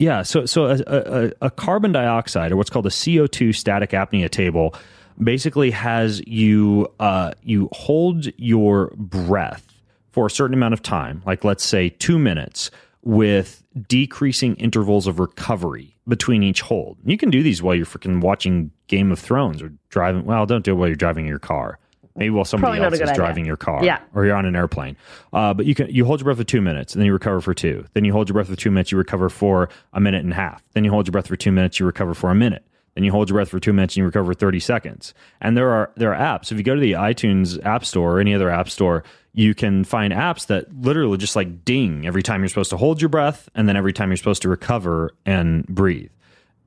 Yeah, so so a, a, a, carbon dioxide or what's called a CO2 static apnea table basically has you uh, you hold your breath for a certain amount of time, like let's say two minutes, with decreasing intervals of recovery between each hold. You can do these while you're freaking watching Game of Thrones or driving. Well, don't do it while you're driving your car. Maybe while somebody else is driving your car, yeah. or you're on an airplane. Uh, but you can you hold your breath for two minutes, and then you recover for two. Then you hold your breath for two minutes, you recover for a minute and a half. Then you hold your breath for two minutes, you recover for a minute. Then you hold your breath for two minutes, and you recover 30 seconds. And there are there are apps. If you go to the iTunes App Store or any other app store, you can find apps that literally just like ding every time you're supposed to hold your breath, and then every time you're supposed to recover and breathe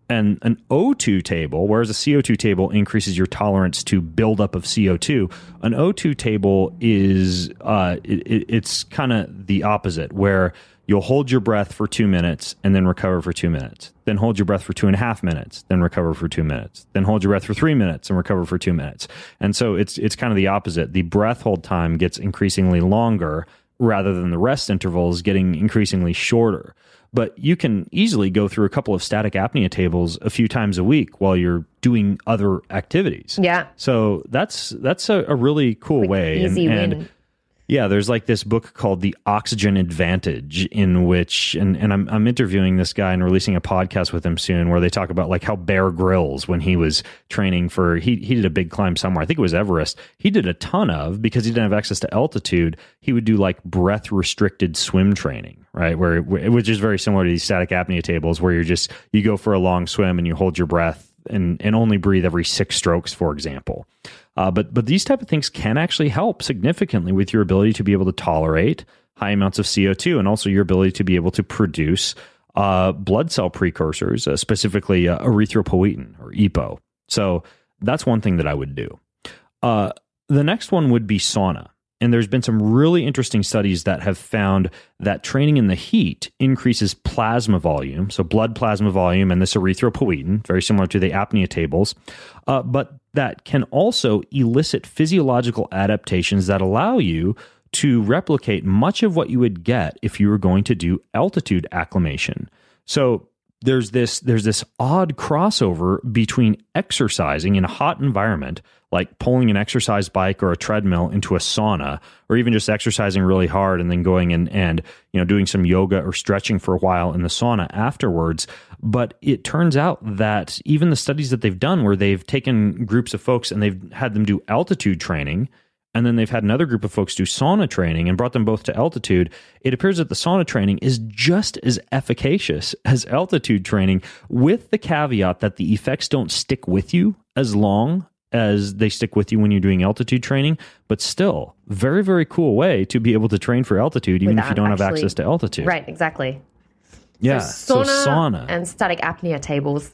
and an O2 table, whereas a CO2 table increases your tolerance to buildup of CO2, an O2 table is uh, it, it's kind of the opposite, where you'll hold your breath for two minutes and then recover for two minutes, then hold your breath for two and a half minutes, then recover for two minutes, then hold your breath for three minutes and recover for two minutes. And so it's it's kind of the opposite. The breath hold time gets increasingly longer rather than the rest intervals getting increasingly shorter but you can easily go through a couple of static apnea tables a few times a week while you're doing other activities. Yeah. So that's that's a, a really cool like way. Easy and, win. And yeah, there's like this book called The Oxygen Advantage, in which, and, and I'm, I'm interviewing this guy and releasing a podcast with him soon where they talk about like how Bear Grylls, when he was training for, he, he did a big climb somewhere, I think it was Everest, he did a ton of because he didn't have access to altitude. He would do like breath restricted swim training, right? Where, which is very similar to these static apnea tables where you're just, you go for a long swim and you hold your breath and, and only breathe every six strokes, for example. Uh, but but these type of things can actually help significantly with your ability to be able to tolerate high amounts of CO2 and also your ability to be able to produce uh, blood cell precursors, uh, specifically uh, erythropoietin or EPO. So that's one thing that I would do. Uh, the next one would be sauna. And there's been some really interesting studies that have found that training in the heat increases plasma volume, so blood plasma volume and this erythropoietin, very similar to the apnea tables, uh, but that can also elicit physiological adaptations that allow you to replicate much of what you would get if you were going to do altitude acclimation. So there's this there's this odd crossover between exercising in a hot environment like pulling an exercise bike or a treadmill into a sauna or even just exercising really hard and then going and and you know doing some yoga or stretching for a while in the sauna afterwards. But it turns out that even the studies that they've done where they've taken groups of folks and they've had them do altitude training and then they've had another group of folks do sauna training and brought them both to altitude. It appears that the sauna training is just as efficacious as altitude training, with the caveat that the effects don't stick with you as long as they stick with you when you're doing altitude training. But still, very, very cool way to be able to train for altitude, even Without if you don't actually, have access to altitude. Right, exactly. Yeah. So sauna, so sauna and static apnea tables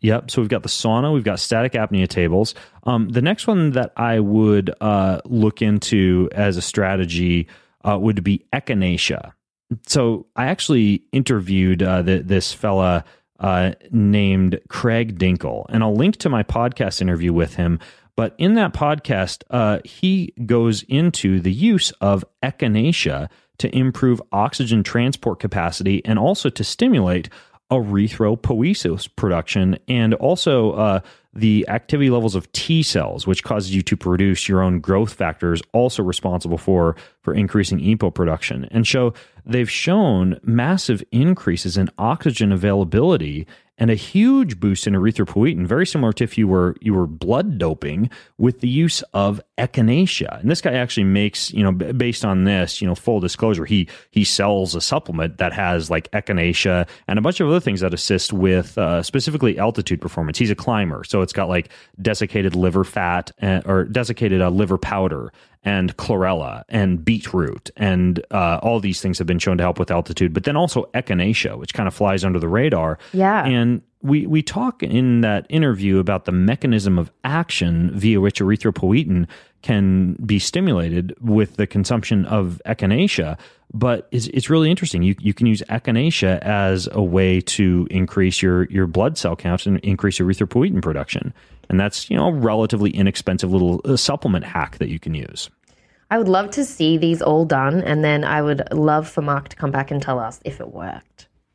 Yep. So we've got the sauna, we've got static apnea tables. Um, the next one that I would uh, look into as a strategy uh, would be echinacea. So I actually interviewed uh, the, this fella uh, named Craig Dinkle, and I'll link to my podcast interview with him. But in that podcast, uh, he goes into the use of echinacea to improve oxygen transport capacity and also to stimulate erythropoiesis production and also uh, the activity levels of T cells, which causes you to produce your own growth factors, also responsible for for increasing EPO production. And so they've shown massive increases in oxygen availability and a huge boost in erythropoietin, very similar to if you were you were blood doping with the use of echinacea. And this guy actually makes, you know, based on this, you know, full disclosure, he he sells a supplement that has like echinacea and a bunch of other things that assist with uh, specifically altitude performance. He's a climber, so it's got like desiccated liver fat and, or desiccated uh, liver powder and chlorella and beetroot and uh, all these things have been shown to help with altitude but then also echinacea which kind of flies under the radar Yeah. and we we talk in that interview about the mechanism of action via which erythropoietin can be stimulated with the consumption of echinacea. But it's, it's really interesting. You you can use echinacea as a way to increase your your blood cell counts and increase erythropoietin production. And that's you know a relatively inexpensive little uh, supplement hack that you can use. I would love to see these all done, and then I would love for Mark to come back and tell us if it worked.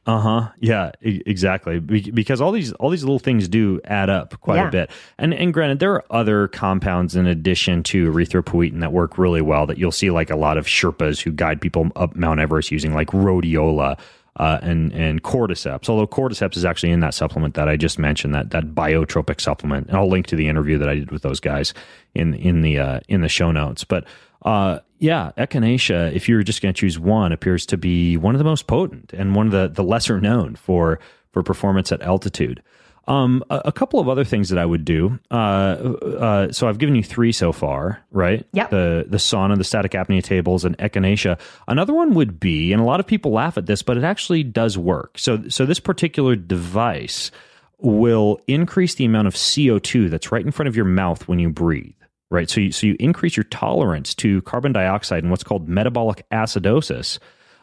Uh huh. Yeah. e- Exactly. Be- because all these all these little things do add up quite Yeah. a bit. And and granted, there are other compounds in addition to erythropoietin that work really well. That you'll see like a lot of Sherpas who guide people up Mount Everest using like rhodiola. Uh, and and cordyceps, although cordyceps is actually in that supplement that I just mentioned, that that biotropic supplement, and I'll link to the interview that I did with those guys in in the uh, in the show notes. But uh, yeah, echinacea, if you're just going to choose one, appears to be one of the most potent and one of the, the lesser known for for performance at altitude. Um, a, a couple of other things that I would do. Uh, uh, so I've given you three so far, right? Yep. The the sauna, the static apnea tables, and echinacea. Another one would be, and a lot of people laugh at this, but it actually does work. So so this particular device will increase the amount of CO2 that's right in front of your mouth when you breathe. Right. So you, so you increase your tolerance to carbon dioxide and what's called metabolic acidosis.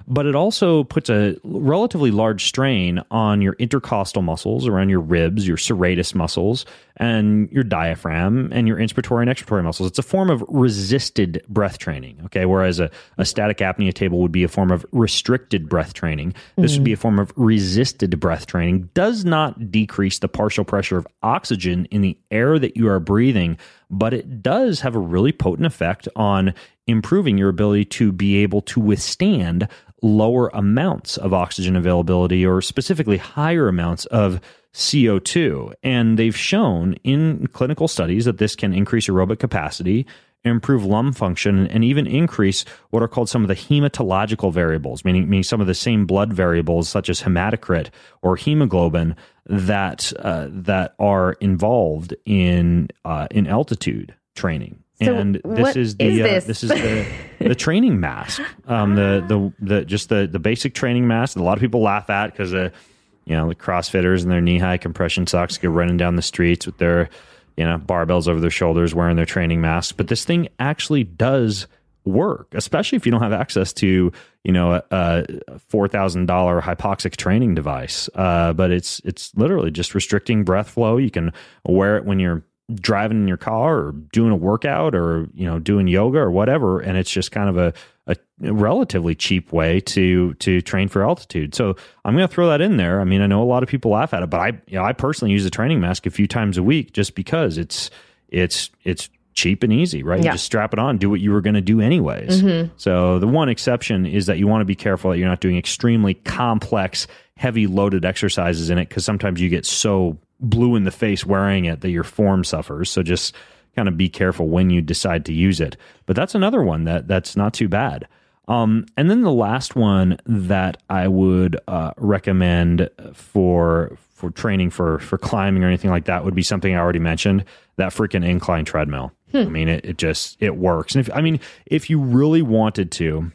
But it also puts a relatively large strain on your intercostal muscles around your ribs, your serratus muscles, and your diaphragm, and your inspiratory and expiratory muscles. It's a form of resisted breath training. Okay. Whereas a, a static apnea table would be a form of restricted breath training. This would be a form of resisted breath training. Does not decrease the partial pressure of oxygen in the air that you are breathing, but it does have a really potent effect on improving your ability to be able to withstand lower amounts of oxygen availability or specifically higher amounts of CO2. And they've shown in clinical studies that this can increase aerobic capacity, improve lung function, and even increase what are called some of the hematological variables, meaning, meaning some of the same blood variables such as hematocrit or hemoglobin that uh, that are involved in uh, in altitude training. So and this is the is uh, this? this is the the training mask. Um, the the the just the the basic training mask. that A lot of people laugh at because uh, you know the CrossFitters and their knee high compression socks go running down the streets with their you know barbells over their shoulders, wearing their training masks. But this thing actually does work, especially if you don't have access to you know a, a four thousand dollar hypoxic training device. Uh, but it's it's literally just restricting breath flow. You can wear it when you're driving in your car or doing a workout or you know doing yoga or whatever and it's just kind of a, a relatively cheap way to to train for altitude so i'm going to throw that in there i mean i know a lot of people laugh at it but i you know i personally use a training mask a few times a week just because it's it's it's cheap and easy right? Yeah. you just strap it on do what you were going to do anyways. Mm-hmm. So the one exception is that you want to be careful that you're not doing extremely complex heavy loaded exercises in it because sometimes you get so blue in the face wearing it that your form suffers. So just kind of be careful when you decide to use it. But that's another one that that's not too bad um, and then the last one that I would uh, recommend for for training for for climbing or anything like that would be something I already mentioned that freaking incline treadmill. I mean, it, it just it works. And if I mean, if you really wanted to,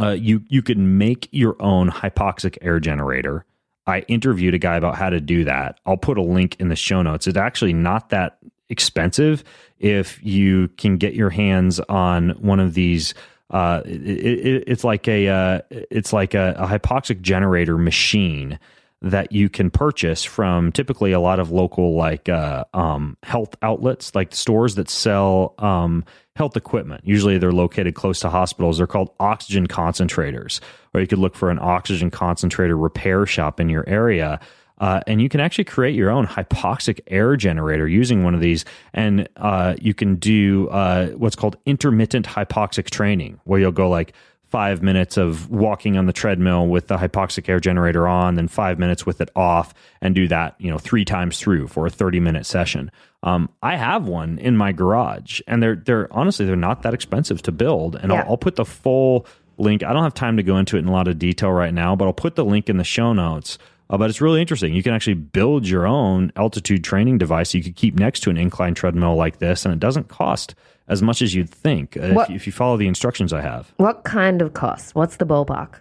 uh, you you could make your own hypoxic air generator. I interviewed a guy about how to do that. I'll put a link in the show notes. It's actually not that expensive if you can get your hands on one of these. Uh, it, it, it's like a uh, it's like a, a hypoxic generator machine that you can purchase from typically a lot of local like uh, um, health outlets, like stores that sell um, health equipment. Usually they're located close to hospitals. They're called oxygen concentrators, or you could look for an oxygen concentrator repair shop in your area. Uh, and you can actually create your own hypoxic air generator using one of these. And uh, you can do uh, what's called intermittent hypoxic training, where you'll go like five minutes of walking on the treadmill with the hypoxic air generator on, then five minutes with it off, and do that, you know, three times through for a 30 minute session. Um, I have one in my garage, and they're they're honestly they're not that expensive to build, and yeah. I'll, I'll put the full link. I don't have time to go into it in a lot of detail right now, but I'll put the link in the show notes. Uh, but it's really interesting. You can actually build your own altitude training device you could keep next to an incline treadmill like this, and it doesn't cost as much as you'd think uh, if, you, if, you follow the instructions I have. What kind of cost? What's the ballpark?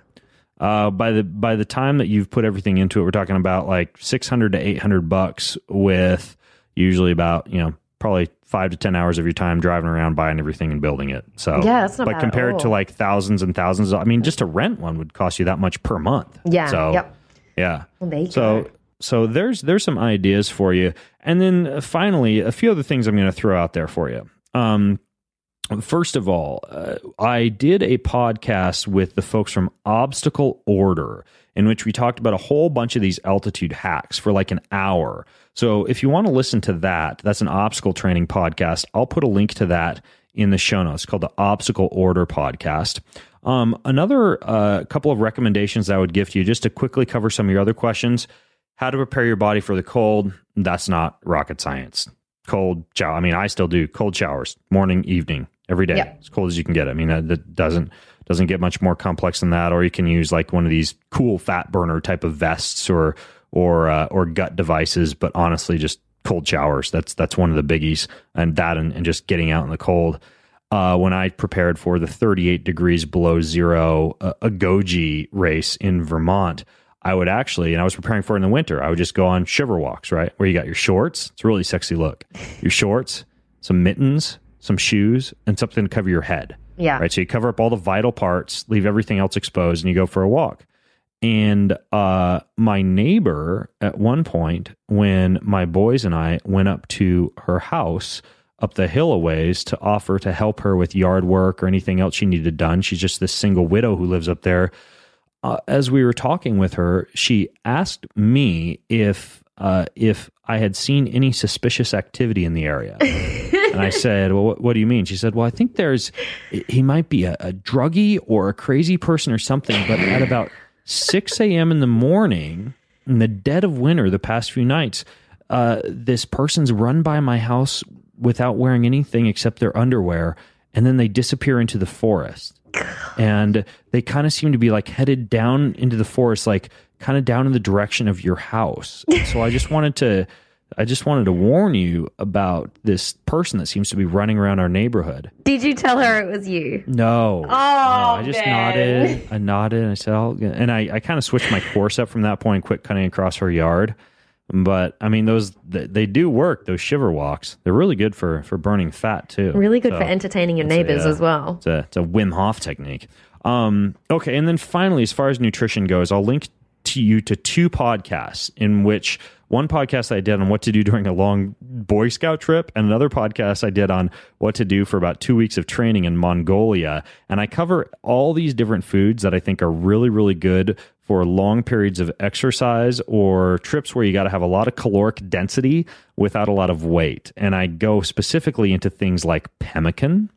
Uh, by the by the time that you've put everything into it, we're talking about like six hundred to eight hundred bucks, with usually about you know probably five to ten hours of your time driving around, buying everything and building it. So yeah, that's not but compared to like thousands and thousands, I mean, just to rent one would cost you that much per month. Yeah. So yep. Yeah. So so there's there's some ideas for you, and then uh, finally a few other things I'm going to throw out there for you. Um, first of all, uh, I did a podcast with the folks from Obstacle Order in which we talked about a whole bunch of these altitude hacks for like an hour. So if you want to listen to that, that's an obstacle training podcast. I'll put a link to that in the show notes called the Obstacle Order Podcast. Um, another uh, couple of recommendations I would give to you just to quickly cover some of your other questions. How to prepare your body for the cold. That's not rocket science. Cold shower. I mean, I still do cold showers, morning, evening, every day, yep. as cold as you can get. I mean, that, that doesn't doesn't get much more complex than that. Or you can use like one of these cool fat burner type of vests or or uh, or gut devices. But honestly, just cold showers. That's that's one of the biggies, and that and, and just getting out in the cold. Uh, when I prepared for the 38 degrees below zero uh, Agoge race in Vermont, I would actually, and I was preparing for it in the winter, I would just go on shiver walks, right? Where you got your shorts. It's a really sexy look. Your shorts, some mittens, some shoes, and something to cover your head. Yeah. Right. So you cover up all the vital parts, leave everything else exposed, and you go for a walk. And uh, my neighbor, at one point, when my boys and I went up to her house up the hill a ways to offer to help her with yard work or anything else she needed done, she's just this single widow who lives up there. Uh, as we were talking with her, she asked me if uh, if I had seen any suspicious activity in the area. and I said, Well, what, what, do you mean? She said, Well, I think there's, he might be a, a druggie or a crazy person or something, but at about 6 a.m. in the morning, in the dead of winter, the past few nights, uh, this person's run by my house without wearing anything except their underwear, and then they disappear into the forest. And they kind of seem to be like headed down into the forest, like kind of down in the direction of your house. so I just wanted to I just wanted to warn you about this person that seems to be running around our neighborhood. Did you tell her it was you? No. Oh, no, I just nodded. I nodded and I said, I'll, and I, I kind of switched my course up from that point, quit cutting across her yard. But I mean, those they, they, do work. Those shiver walks, they're really good for for burning fat too. Really good so for entertaining your neighbors a, as well. It's a, it's a Wim Hof technique. Um, okay, and then finally, as far as nutrition goes, I'll link to you to two podcasts in which one podcast I did on what to do during a long Boy Scout trip, and another podcast I did on what to do for about two weeks of training in Mongolia. And I cover all these different foods that I think are really, really good for long periods of exercise or trips where you got to have a lot of caloric density without a lot of weight. And I go specifically into things like pemmican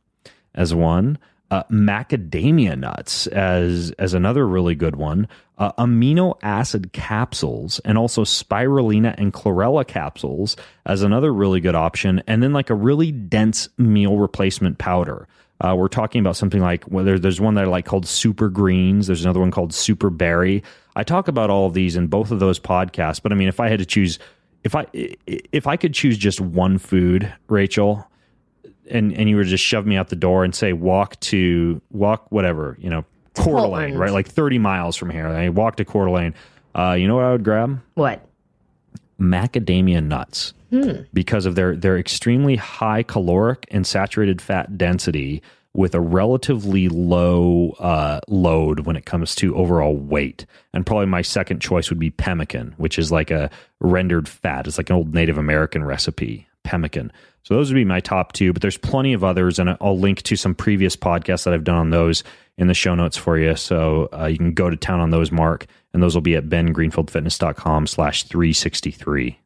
as one uh, macadamia nuts as as another really good one, uh, amino acid capsules, and also spirulina and chlorella capsules as another really good option, and then like a really dense meal replacement powder. Uh, we're talking about something like well, there, there's one that I like called Super Greens. There's another one called Super Berry. I talk about all of these in both of those podcasts. But I mean, if I had to choose, if I if I could choose just one food, Rachel, and and you were to just shove me out the door and say walk to walk whatever you know Coeur d'Alene, right? Like thirty miles from here. I walk to Coeur d'Alene. Uh, you know what I would grab? What? Macadamia nuts. Hmm. Because of their their extremely high caloric and saturated fat density, with a relatively low uh, load when it comes to overall weight. And probably my second choice would be pemmican, which is like a rendered fat. It's like an old Native American recipe, pemmican. So those would be my top two, but there's plenty of others, and I'll link to some previous podcasts that I've done on those in the show notes for you. So uh, you can go to town on those, Mark, and those will be at bengreenfieldfitness.com slash 363.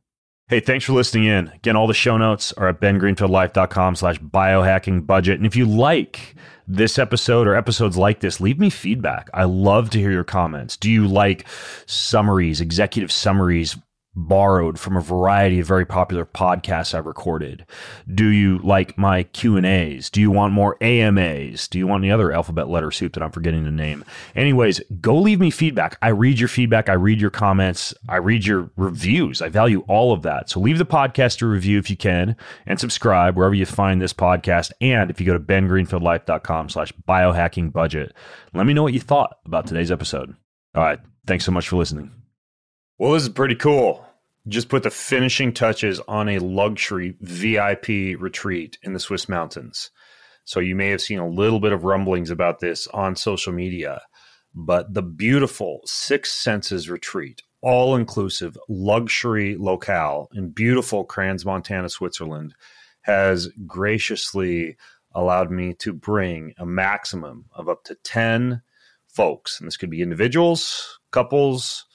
Hey, thanks for listening in. Again, all the show notes are at bengreenfieldlife.com slash biohacking budget. And if you like this episode or episodes like this, leave me feedback. I love to hear your comments. Do you like summaries, executive summaries, borrowed from a variety of very popular podcasts I've recorded? Do you like my Q&As? Do you want more AMAs? Do you want any other alphabet letter soup that I'm forgetting to name? Anyways, go leave me feedback. I read your feedback, I read your comments, I read your reviews. I value all of that. So leave the podcast a review if you can and subscribe wherever you find this podcast. And if you go to bengreenfieldlife.com slash let me know what you thought about today's episode. All right. Thanks so much for listening. Well, this is pretty cool. Just put the finishing touches on a luxury VIP retreat in the Swiss mountains. So you may have seen a little bit of rumblings about this on social media, but the beautiful Six Senses retreat, all inclusive luxury locale in beautiful Crans Montana, Switzerland, has graciously allowed me to bring a maximum of up to 10 folks. And this could be individuals, couples,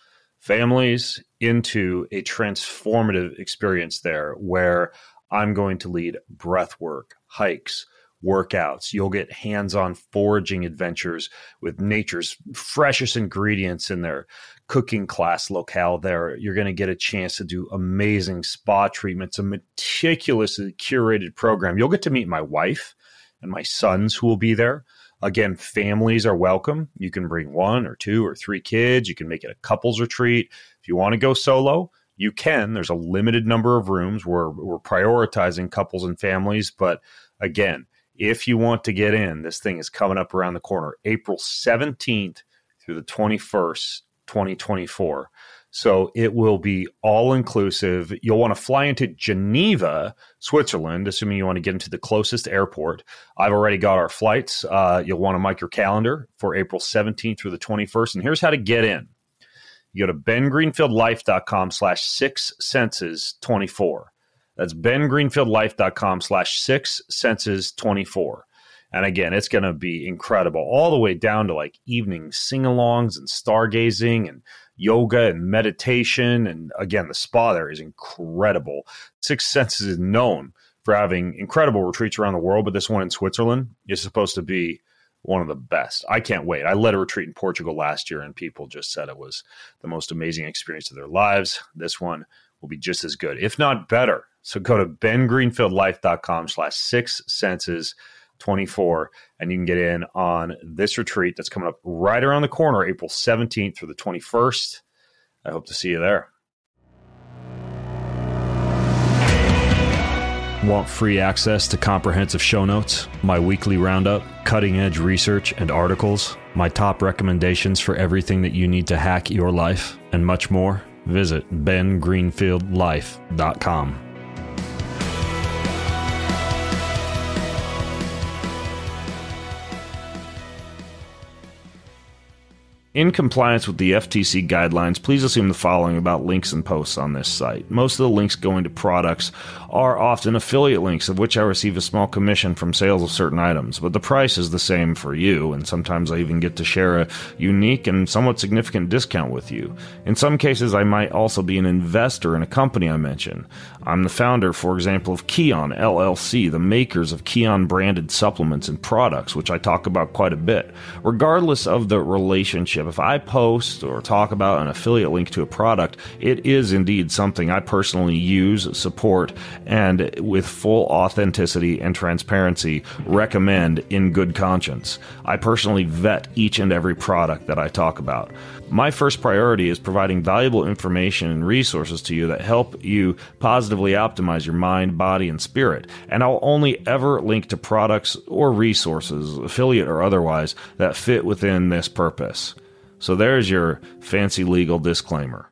families into a transformative experience there where I'm going to lead breath work, hikes, workouts. You'll get hands on foraging adventures with nature's freshest ingredients in their cooking class locale there. You're going to get a chance to do amazing spa treatments, a meticulously curated program. You'll get to meet my wife and my sons who will be there. Again, families are welcome. You can bring one or two or three kids. You can make it a couples retreat. If you want to go solo, you can. There's a limited number of rooms. We're, we're prioritizing couples and families. But again, if you want to get in, this thing is coming up around the corner, April 17th through the 21st, 2024. So it will be all inclusive. You'll want to fly into Geneva, Switzerland, assuming you want to get into the closest airport. I've already got our flights. Uh, you'll want to mark your calendar for April 17th through the 21st. And here's how to get in. You go to bengreenfieldlife.com slash six senses 24. That's bengreenfieldlife.com slash six senses 24. And again, it's going to be incredible, all the way down to like evening sing alongs and stargazing and yoga and meditation. And again, the spa there is incredible. Six Senses is known for having incredible retreats around the world, but this one in Switzerland is supposed to be one of the best. I can't wait. I led a retreat in Portugal last year, and people just said it was the most amazing experience of their lives. This one will be just as good, if not better. So go to bengreenfieldlife.com slash six senses 24, and you can get in on this retreat that's coming up right around the corner, April 17th through the 21st. I hope to see you there. Want free access to comprehensive show notes, my weekly roundup, cutting edge research and articles, my top recommendations for everything that you need to hack your life, and much more? Visit bengreenfieldlife.com. In compliance with the FTC guidelines, please assume the following about links and posts on this site. Most of the links going to products are often affiliate links, of which I receive a small commission from sales of certain items, but the price is the same for you, and sometimes I even get to share a unique and somewhat significant discount with you. In some cases, I might also be an investor in a company I mention. I'm the founder, for example, of Kion LLC, the makers of Kion branded supplements and products, which I talk about quite a bit. Regardless of the relationship, if I post or talk about an affiliate link to a product, it is indeed something I personally use, support, and with full authenticity and transparency recommend in good conscience. I personally vet each and every product that I talk about. My first priority is providing valuable information and resources to you that help you positively optimize your mind, body, and spirit. And I'll only ever link to products or resources, affiliate or otherwise, that fit within this purpose. So there's your fancy legal disclaimer.